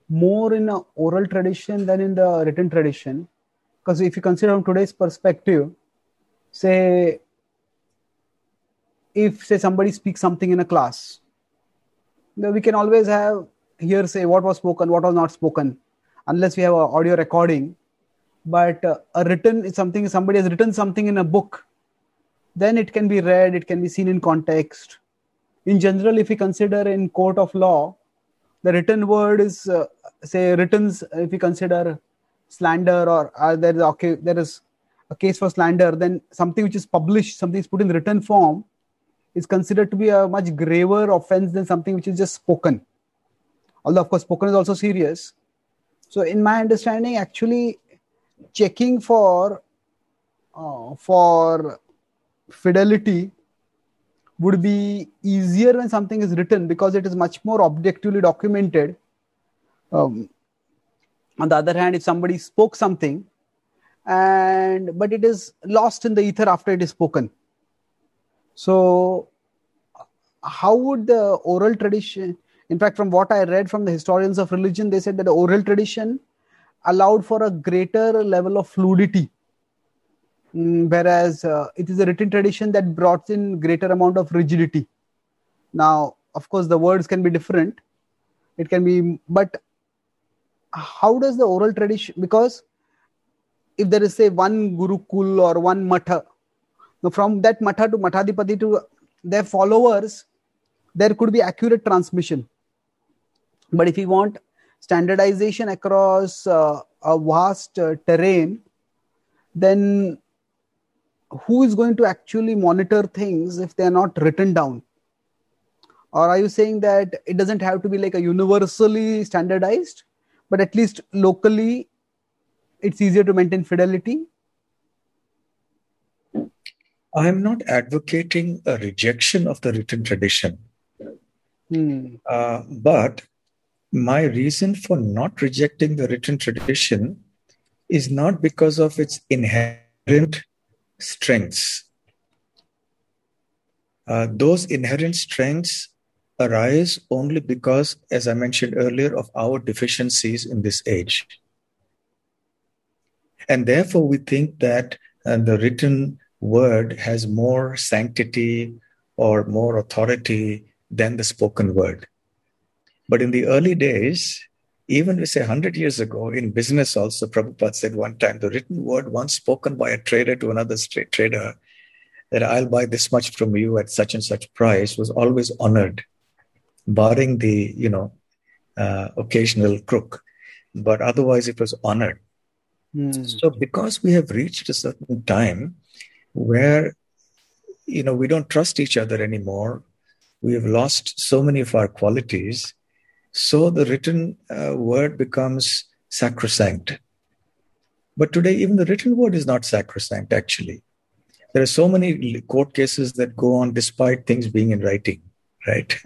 more in a oral tradition than in the written tradition? Because if you consider from today's perspective say if say somebody speaks something in a class then we can always have here say what was spoken what was not spoken unless we have an audio recording but uh, a written something somebody has written something in a book then it can be read it can be seen in context. In general if we consider in court of law the written word is uh, say written if you consider slander or uh, there is okay there is a case for slander then something which is published something is put in written form is considered to be a much graver offense than something which is just spoken. Although of course spoken is also serious. So in my understanding actually checking for uh, for fidelity would be easier when something is written because it is much more objectively documented. Um, on the other hand, if somebody spoke something and but it is lost in the ether after it is spoken, so how would the oral tradition? In fact, from what I read from the historians of religion, they said that the oral tradition allowed for a greater level of fluidity. Mm, whereas uh, it is a written tradition that brought in greater amount of rigidity. Now of course the words can be different. It can be but how does the oral tradition because if there is say one gurukul or one matha from that matha to mathadipati to their followers there could be accurate transmission. But if you want standardization across uh, a vast uh, terrain then who is going to actually monitor things if they are not written down? Or are you saying that it doesn't have to be like a universally standardized but at least locally it's easier to maintain fidelity? I am not advocating a rejection of the written tradition. Hmm. uh, but my reason for not rejecting the written tradition is not because of its inherent strengths. Uh, those inherent strengths arise only because, as I mentioned earlier, of our deficiencies in this age. And therefore, we think that uh, the written word has more sanctity or more authority than the spoken word. But in the early days, even we say 100 years ago in business also, Prabhupada said one time, the written word once spoken by a trader to another trader that I'll buy this much from you at such and such price was always honored, barring the, you know, uh, occasional crook. But otherwise it was honored. Mm. So because we have reached a certain time where, you know, we don't trust each other anymore, we have lost so many of our qualities so the written uh, word becomes sacrosanct. But today, even the written word is not sacrosanct, actually. There are so many court cases that go on despite things being in writing, right?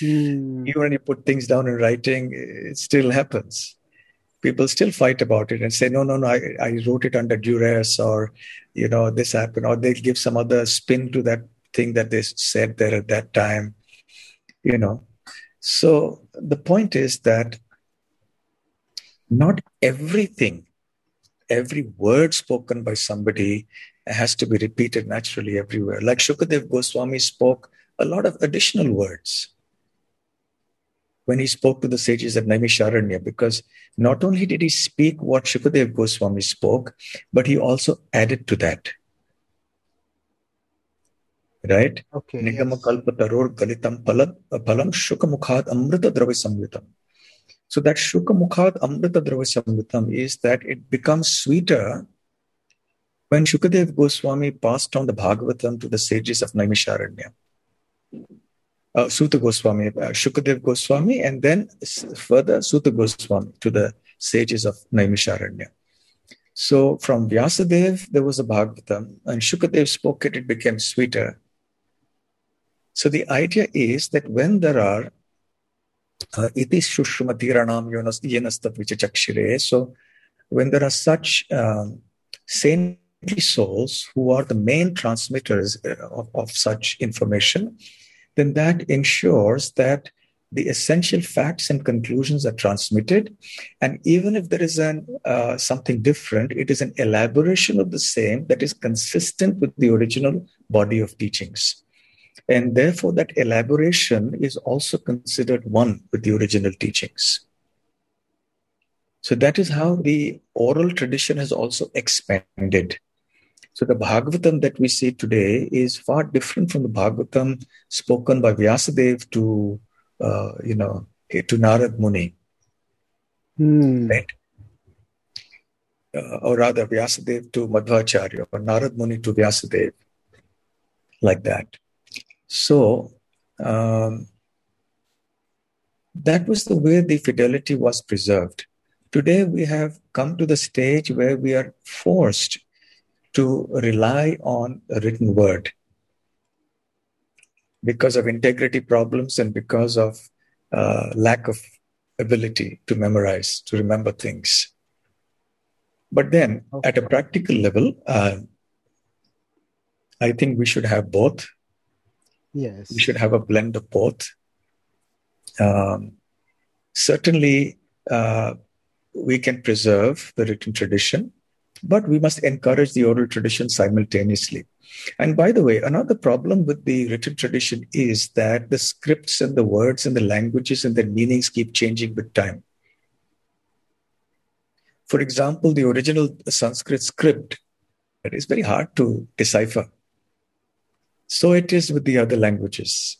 mm. Even when you put things down in writing, it still happens. People still fight about it and say, no, no, no, I, I wrote it under duress or, you know, this happened, or they give some other spin to that thing that they said there at that time, you know. So the point is that not everything, every word spoken by somebody has to be repeated naturally everywhere. Like Shukadev Goswami spoke a lot of additional words when he spoke to the sages at Naimisharanya, because not only did he speak what Shukadev Goswami spoke, but he also added to that right? Okay. Nigama kalpa taror galitam palam, palam shuka mukhad amrita dravya samvitam. So that shuka mukhad amrita dravya samvitam is that it becomes sweeter when Shukadev Goswami passed on the Bhagavatam to the sages of Naimisharanya. Uh, Suta Goswami, uh, Shukadev Goswami, and then further Suta Goswami to the sages of Naimisharanya. So from Vyasadev, there was a Bhagavatam, and Shukadev spoke it, it became sweeter. So the idea is that when there are uh, iti shushmatiranam yenastap so when there are such um, saintly souls who are the main transmitters uh, of, of such information, then that ensures that the essential facts and conclusions are transmitted. And even if there is an uh, something different it is an elaboration of the same that is consistent with the original body of teachings and therefore, that elaboration is also considered one with the original teachings. So that is how the oral tradition has also expanded. So the Bhagavatam that we see today is far different from the Bhagavatam spoken by Vyasadeva to, uh, you know, to Narad Muni. Hmm. Right? Uh, or rather, Vyasadeva to Madhvacharya, or Narad Muni to Vyasadeva, like that. So um, that was the way the fidelity was preserved. Today we have come to the stage where we are forced to rely on a written word because of integrity problems and because of uh, lack of ability to memorize, to remember things. But then, okay. at a practical level, uh, I think we should have both Yes. We should have a blend of both. Um, certainly, uh, we can preserve the written tradition, but we must encourage the oral tradition simultaneously. And by the way, another problem with the written tradition is that the scripts and the words and the languages and their meanings keep changing with time. For example, the original Sanskrit script is very hard to decipher so it is with the other languages.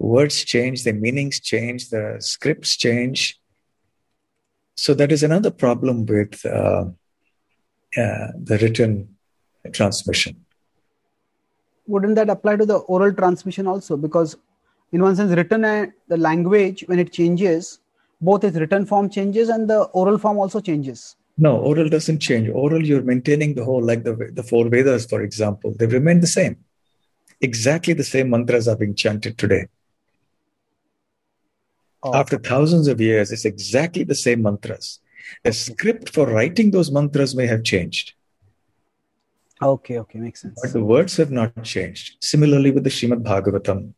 Words change, their meanings change, the scripts change. So that is another problem with uh, uh, the written transmission. Wouldn't that apply to the oral transmission also? Because, in one sense, written and the language, when it changes, both its written form changes and the oral form also changes. No, oral doesn't change. Oral, you're maintaining the whole, like the, the four Vedas, for example, they remain the same exactly the same mantras are being chanted today. Oh. After thousands of years, it's exactly the same mantras. The script for writing those mantras may have changed. Okay, okay, makes sense. But the words have not changed. Similarly with the Srimad Bhagavatam.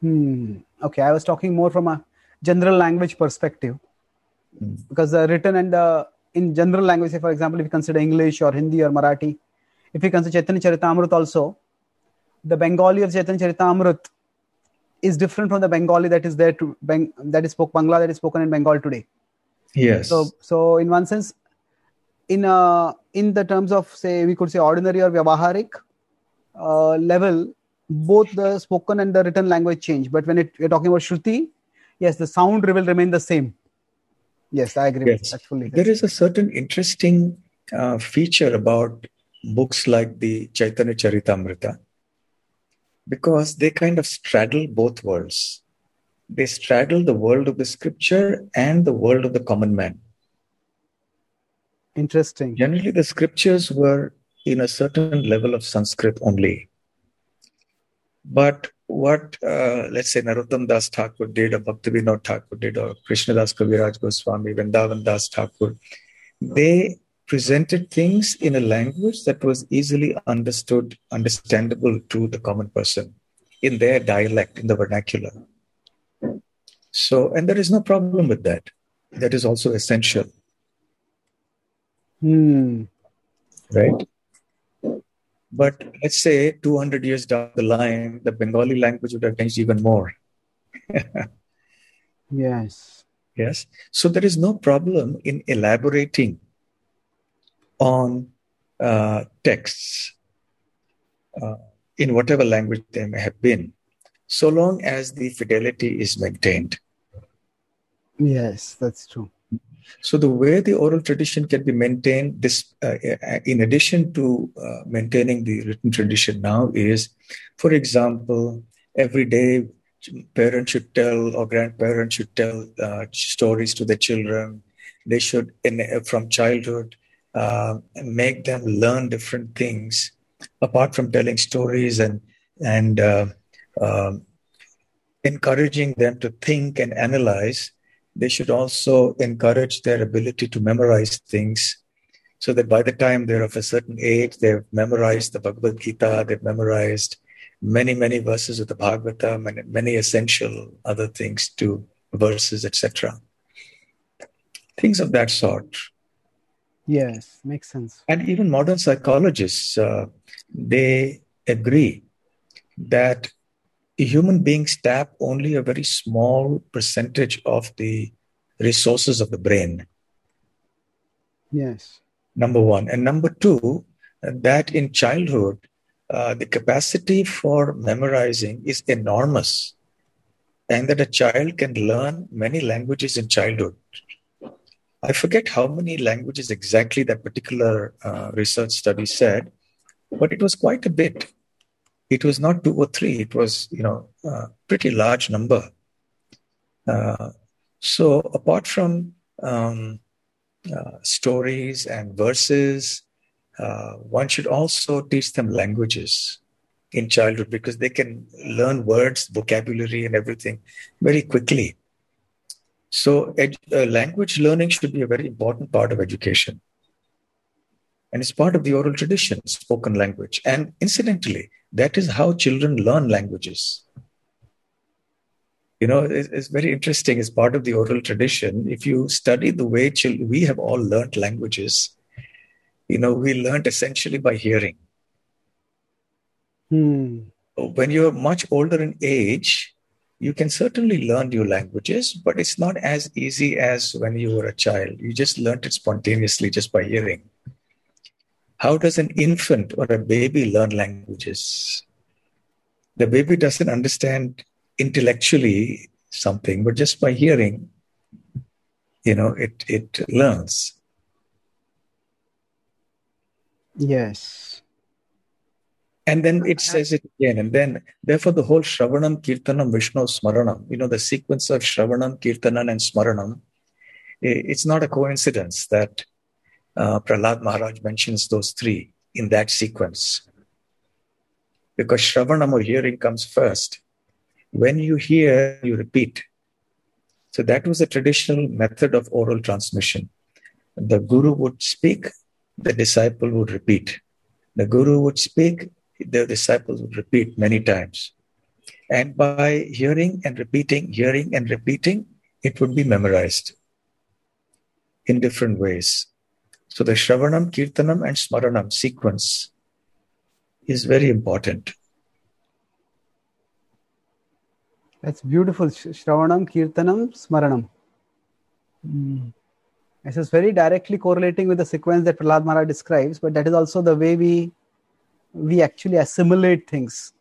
Hmm. Okay, I was talking more from a general language perspective. Hmm. Because the written and the in general language, say for example, if you consider English or Hindi or Marathi, if you consider Chaitanya Charitamrita also, the Bengali of Chaitanya Charitamrita is different from the Bengali that is there to Beng- that is spoke Bangla that is spoken in Bengal today. Yes. So so in one sense, in uh, in the terms of say we could say ordinary or vyavaharik uh, level, both the spoken and the written language change. But when it, we're talking about Shruti, yes, the sound will remain the same. Yes, I agree. Yes. Actually, There is a certain interesting uh, feature about books like the Chaitanya Charitamrita because they kind of straddle both worlds. They straddle the world of the scripture and the world of the common man. interesting. Generally, the scriptures were in a certain level of Sanskrit only. But what, uh, let's say, Narottam Das Thakur did, or Bhaktivinoda Thakur did, or Krishnadas Kaviraj Goswami, Vrindavan Das Thakur, they presented things in a language that was easily understood, understandable to the common person in their dialect, in the vernacular. So, and there is no problem with that. That is also essential, Hmm. right? But let's say 200 years down the line, the Bengali language would have changed even more. Yes. Yes. So there is no problem in elaborating on uh, texts uh, in whatever language they may have been, so long as the fidelity is maintained. Yes, that's true. So the way the oral tradition can be maintained, this uh, in addition to uh, maintaining the written tradition now, is, for example, every day parents should tell or grandparents should tell uh, stories to their children. They should, in, from childhood, uh, make them learn different things apart from telling stories and and uh, um, encouraging them to think and analyze they should also encourage their ability to memorize things so that by the time they're of a certain age, they've memorized the Bhagavad Gita, they've memorized many, many verses of the Bhagavatam and many essential other things to verses, etc. Things of that sort. Yes, makes sense. And even modern psychologists, uh, they agree that human beings tap only a very small percentage of the resources of the brain. Yes. Number one. And number two, that in childhood, uh, the capacity for memorizing is enormous, and that a child can learn many languages in childhood. I forget how many languages exactly that particular uh, research study said, but it was quite a bit. It was not two or three. It was you know a pretty large number. Uh, so apart from um, uh, stories and verses uh, one should also teach them languages in childhood because they can learn words vocabulary and everything very quickly so ed- uh, language learning should be a very important part of education and it's part of the oral tradition spoken language and incidentally that is how children learn languages. You know, it's, it's very interesting. It's part of the oral tradition. If you study the way children, we have all learned languages, you know, we learned essentially by hearing. Hmm. When you're much older in age, you can certainly learn new languages, but it's not as easy as when you were a child. You just learned it spontaneously just by hearing. How does an infant or a baby learn languages? The baby doesn't understand intellectually something, but just by hearing, you know, it, it learns. Yes. And then it says it again. And then, therefore, the whole Shravanam, Kirtanam, Vishnu, Smaranam, you know, the sequence of Shravanam, Kirtanam, and Smaranam, it's not a coincidence that uh, Prahlad Maharaj mentions those three in that sequence. Because Shravanam or hearing comes first. When you hear, you repeat. So that was a traditional method of oral transmission. The guru would speak, the disciple would repeat. The guru would speak, the disciples would repeat many times. And by hearing and repeating, hearing and repeating, it would be memorized in different ways. So the Shravanam, Kirtanam, and Smaranam sequence is very important. That's beautiful. Shravanam, Kirtanam, Smaranam. Mm. This is very directly correlating with the sequence that Prahlad Maharaj describes, but that is also the way we we actually assimilate things.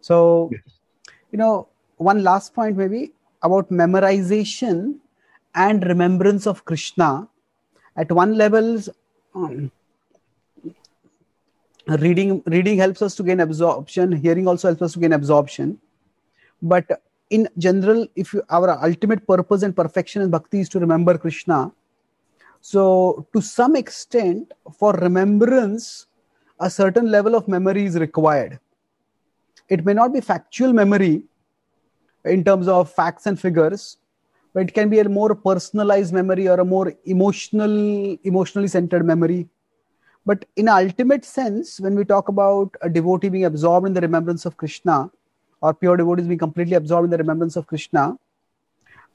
So, yes. you know, one last point maybe about memorization and remembrance of Krishna. At one level, um, reading reading helps us to gain absorption. Hearing also helps us to gain absorption. But in general, if you, our ultimate purpose and perfection in bhakti is to remember Krishna, so to some extent, for remembrance, a certain level of memory is required. It may not be factual memory in terms of facts and figures, but it can be a more personalized memory or a more emotional, emotionally centered memory. But in ultimate sense, when we talk about a devotee being absorbed in the remembrance of Krishna, or pure devotees being completely absorbed in the remembrance of Krishna,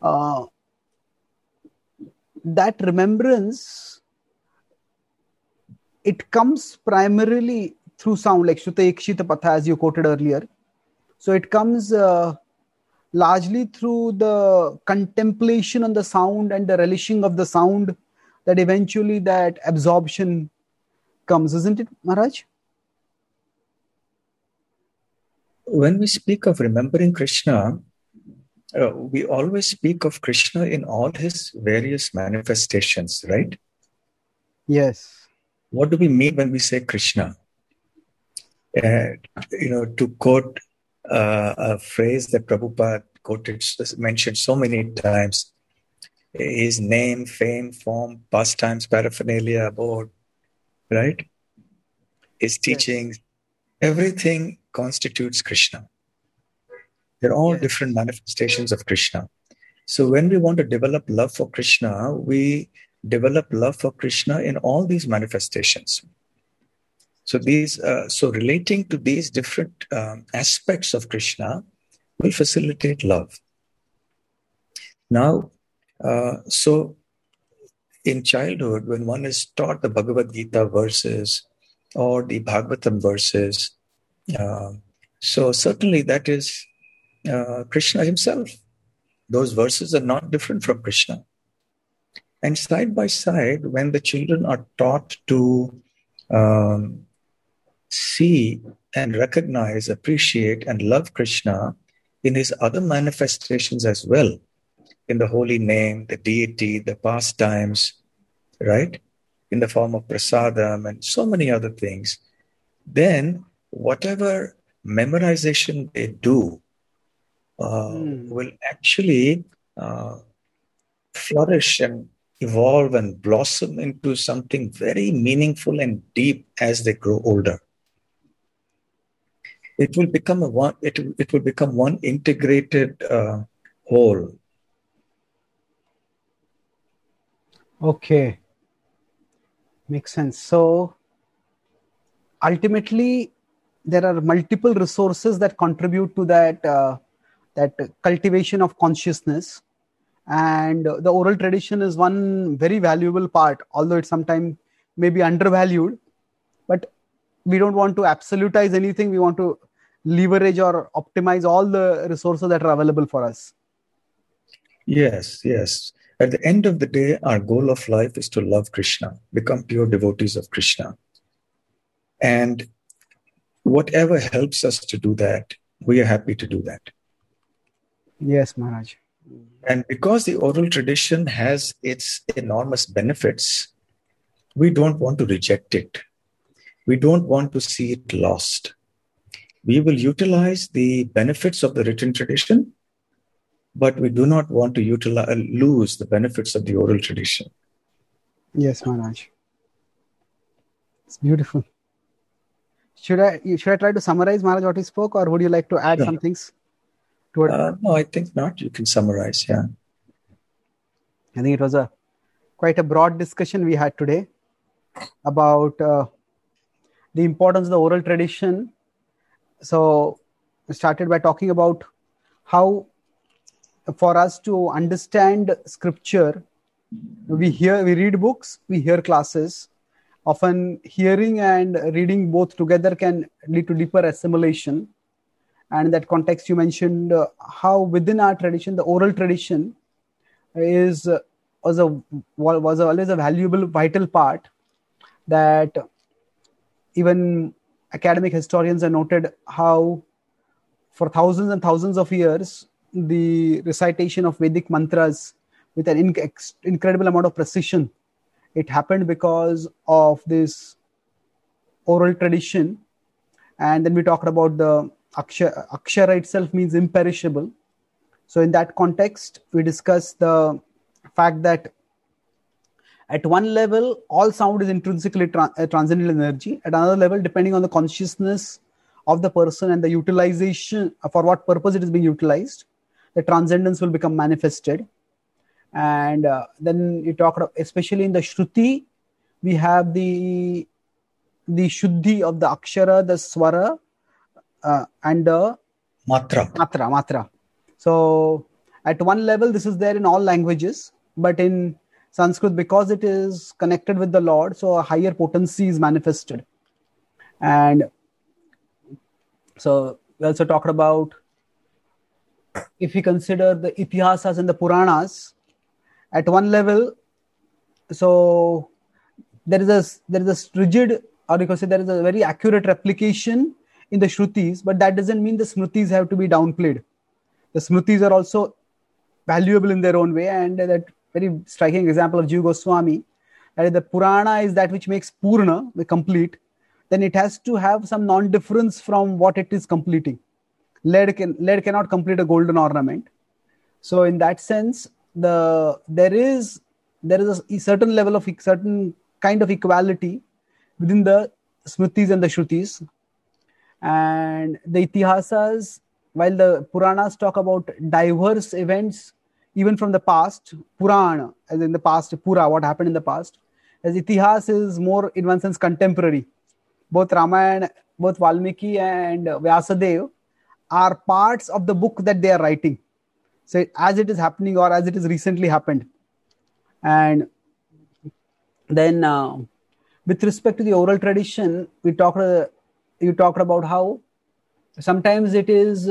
uh, that remembrance it comes primarily through sound, like Shruta Ekshita Patha, as you quoted earlier. So it comes uh, largely through the contemplation on the sound and the relishing of the sound that eventually that absorption comes, isn't it, Maharaj? When we speak of remembering Krishna, uh, we always speak of Krishna in all his various manifestations, right? Yes. What do we mean when we say Krishna? Uh, you know, to quote uh, a phrase that Prabhupada quoted, mentioned so many times, his name, fame, form, pastimes, paraphernalia, abode, right? His teachings, yes. everything constitutes Krishna. They're all yes. different manifestations of Krishna. So when we want to develop love for Krishna, we develop love for Krishna in all these manifestations. So these, uh, so relating to these different um, aspects of Krishna will facilitate love. Now, uh, so in childhood, when one is taught the Bhagavad Gita verses or the Bhagavatam verses, uh, so certainly that is uh, Krishna himself. Those verses are not different from Krishna. And side by side, when the children are taught to um, see and recognize, appreciate, and love Krishna in his other manifestations as well, in the holy name, the deity, the pastimes, right? In the form of prasadam and so many other things, then whatever memorization they do mm. will actually uh, flourish and evolve and blossom into something very meaningful and deep as they grow older. It will become a one. It it will become one integrated uh, whole. Okay, makes sense. So ultimately, there are multiple resources that contribute to that uh, that cultivation of consciousness and the oral tradition is one very valuable part although it sometimes may be undervalued. But we don't want to absolutize anything. We want to leverage or optimize all the resources that are available for us. Yes yes. At the end of the day our goal of life is to love krishna become pure devotees of krishna. And whatever helps us to do that we are happy to do that. Yes, Maharaj. And because the oral tradition has its enormous benefits, we don't want to reject it. We don't want to see it lost. We will utilize the benefits of the written tradition, but we do not want to utilize, uh, lose the benefits of the oral tradition. Yes, Maharaj. It's beautiful. Should I should I try to summarize Maharaj what he spoke, or would you like to add some things? Toward uh, no i think not you can summarize yeah. I think it was a quite a broad discussion we had today about uh, the importance of the oral tradition. So we started by talking about how for us to understand scripture we hear we read books we hear classes. Often hearing and reading both together can lead to deeper assimilation and in that context you mentioned uh, how within our tradition the oral tradition is uh, was a was always a valuable vital part that even academic historians have noted how for thousands and thousands of years the recitation of vedic mantras with an inc- incredible amount of precision it happened because of this oral tradition. And then we talked about the akshara, akshara itself means imperishable. So in that context we discuss the fact that at one level all sound is intrinsically tra- uh, transcendental energy. At another level depending on the consciousness of the person and the utilization uh, for what purpose it is being utilized the transcendence will become manifested. And uh, then you talk about especially in the shruti we have the the shuddhi of the akshara, the swara, uh, and the matra. Matra, matra. So at one level, this is there in all languages, but in Sanskrit, because it is connected with the Lord, so a higher potency is manifested. And so we also talked about if we consider the itihasas and the Puranas, at one level, so there is a there is a rigid or you can say there is a very accurate replication in the Shrutis, but that doesn't mean the Smritis have to be downplayed. The Smritis are also valuable in their own way, and that very striking example of Jiva Goswami, that the Purana is that which makes Purna, the complete, then it has to have some non-difference from what it is completing. Lead, can, lead cannot complete a golden ornament. So in that sense, the there is there is a certain level of certain kind of equality within the Smritis and the Shrutis. And the Itihasas, while the Puranas talk about diverse events, even from the past, Purana, as in the past, Pura, what happened in the past, as Itihas is more, in one sense, contemporary. Both Ramayana, both Valmiki and Vyasadev are parts of the book that they are writing. So, as it is happening or as it has recently happened. And then uh, with respect to the oral tradition, we talked uh, you talked about how sometimes it is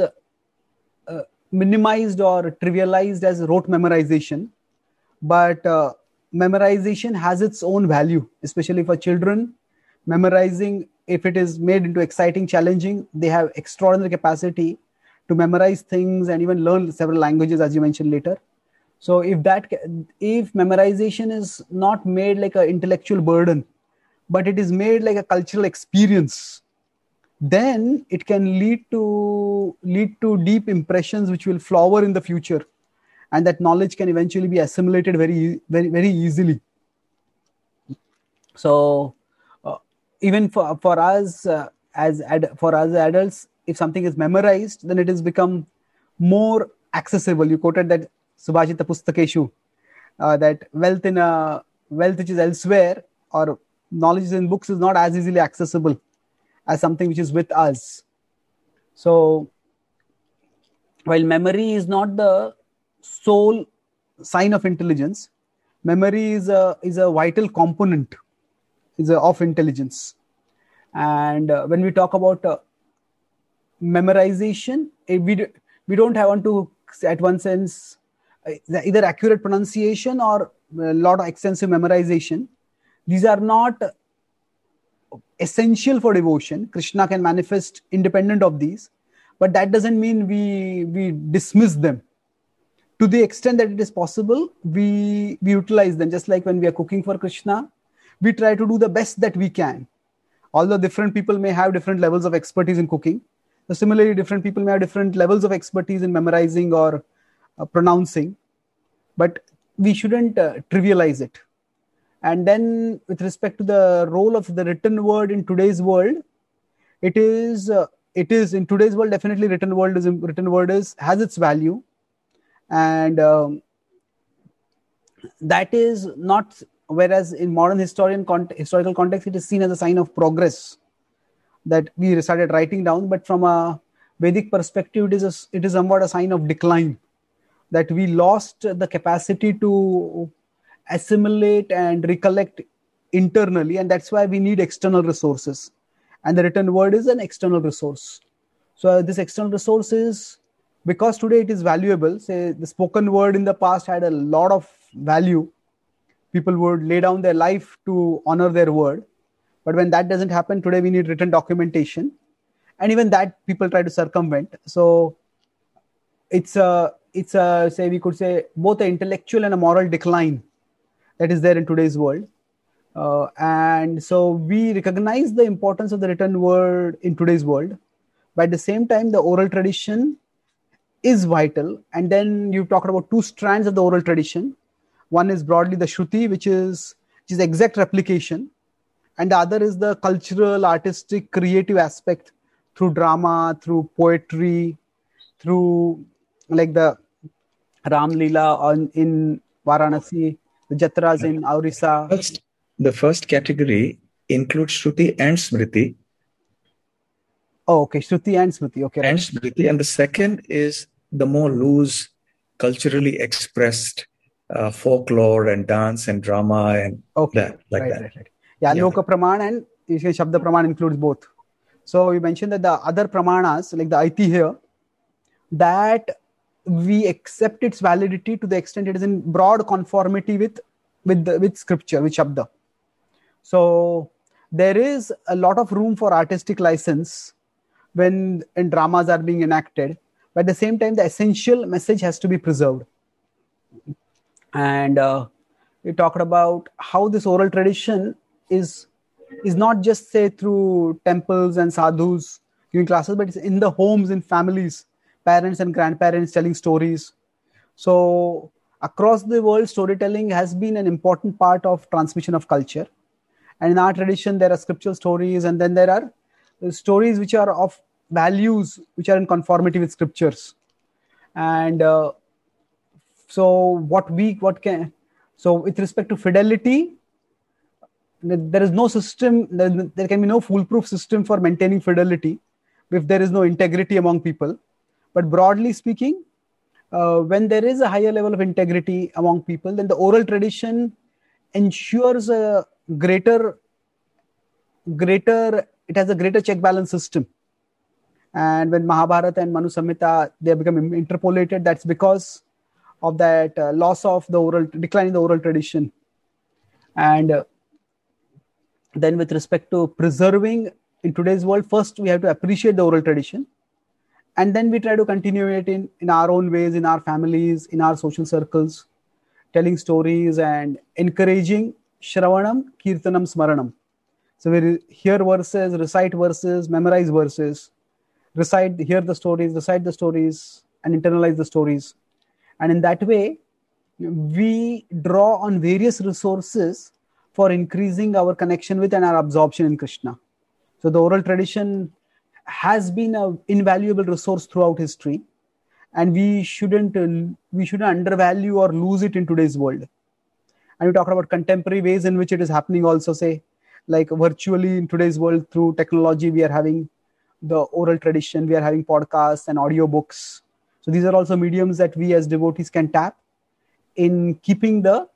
uh, minimized or trivialized as rote memorization, but uh, memorization has its own value, especially for children. Memorizing, if it is made into exciting, challenging, they have extraordinary capacity to memorize things and even learn several languages, as you mentioned later. So, if that if memorization is not made like an intellectual burden, but it is made like a cultural experience then it can lead to lead to deep impressions which will flower in the future. And that knowledge can eventually be assimilated very very very easily. So uh, even for for us uh, as ad, for us adults if something is memorized then it has become more accessible. You quoted that subhashita pustakeshu uh, that wealth in a wealth which is elsewhere or knowledge in books is not as easily accessible as something which is with us. So, while memory is not the sole sign of intelligence, memory is a is a vital component is a, of intelligence. And uh, when we talk about uh, memorization, eh, we we don't have to at one sense uh, either accurate pronunciation or a lot of extensive memorization these are not essential for devotion. Krishna can manifest independent of these but that doesn't mean we we dismiss them. To the extent that it is possible we we utilize them. Just like when we are cooking for krishna we try to do the best that we can. Although different people may have different levels of expertise in cooking so similarly different people may have different levels of expertise in memorizing or uh, pronouncing but we shouldn't uh, trivialize it and then with respect to the role of the written word in today's world it is uh, it is in today's world definitely written word is written word is has its value. And um, that is not whereas in modern historian con- historical context it is seen as a sign of progress that we started writing down. But from a vedic perspective it is a, it is somewhat a sign of decline that we lost the capacity to assimilate and recollect internally and that's why we need external resources and the written word is an external resource So uh, this external resource is because today it is valuable. Say the spoken word in the past had a lot of value. People would lay down their life to honor their word. But when that doesn't happen, today we need written documentation. And even that people try to circumvent. So it's a it's a say we could say both an intellectual and a moral decline that is there in today's world. Uh, and so we recognize the importance of the written word in today's world. But at the same time, the oral tradition is vital. And then you talked about two strands of the oral tradition. One is broadly the Shruti, which is which is exact replication, and the other is the cultural, artistic, creative aspect through drama, through poetry, through like the Ram Leela on, in Varanasi, the Jatras in Orissa. First, the first category includes Shruti and Smriti. Oh, okay, Shruti and Smriti. Okay, and Smriti, and the second is the more loose, culturally expressed uh, folklore and dance and drama and okay. that, like right, that. Right, right. Yeah, yeah, Loka Praman and Shabda Praman includes both. So you mentioned that the other pramanas, like the Aitihya, that we accept its validity to the extent it is in broad conformity with with the, with scripture, with Shabda. So there is a lot of room for artistic license when dramas are being enacted but at the same time the essential message has to be preserved and uh, we talked about how this oral tradition is is not just say through temples and sadhus giving classes but it's in the homes in families parents and grandparents telling stories. So across the world storytelling has been an important part of transmission of culture. And in our tradition there are scriptural stories and then there are stories which are of values which are in conformity with scriptures. And uh, so what we what can so with respect to fidelity there is no system there can be no foolproof system for maintaining fidelity if there is no integrity among people but broadly speaking uh, when there is a higher level of integrity among people then the oral tradition ensures a greater greater it has a greater check balance system. And when mahabharata and manu samhita they become interpolated that's because of that uh, loss of the oral decline in the oral tradition. And uh, then with respect to preserving in today's world first we have to appreciate the oral tradition and then we try to continue it in, in our own ways in our families in our social circles telling stories and encouraging shravanam kirtanam smaranam so we hear verses recite verses memorize verses recite, hear the stories, recite the stories, and internalize the stories. And in that way, we draw on various resources for increasing our connection with and our absorption in Krishna. So the oral tradition has been an invaluable resource throughout history, and we shouldn't we shouldn't undervalue or lose it in today's world. And we talk about contemporary ways in which it is happening. Also, say like virtually in today's world through technology, we are having the oral tradition we are having podcasts and audiobooks so these are also mediums that we as devotees can tap in keeping the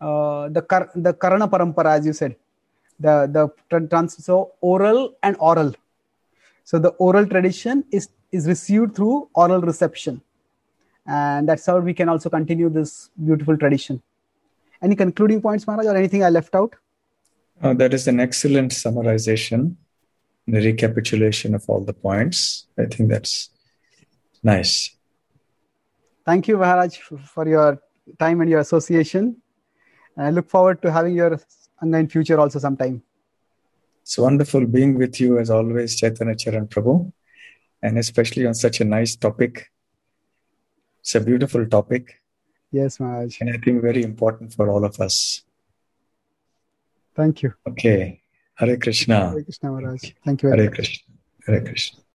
uh, the kar- the karana parampara as you said the the trans- so oral and oral so the oral tradition is is received through oral reception and that's how we can also continue this beautiful tradition any concluding points maharaj or anything i left out uh, that is an excellent summarization the recapitulation of all the points. I think that's nice. Thank you, Maharaj, for your time and your association. I look forward to having your in future also sometime. It's wonderful being with you as always, Chaitanya Charan Prabhu, and especially on such a nice topic. It's a beautiful topic. Yes, Maharaj. And I think very important for all of us. Thank you. Okay. Hare Krishna. Hare Krishna Maharaj. Thank you. Hare Krishna. Hare Krishna.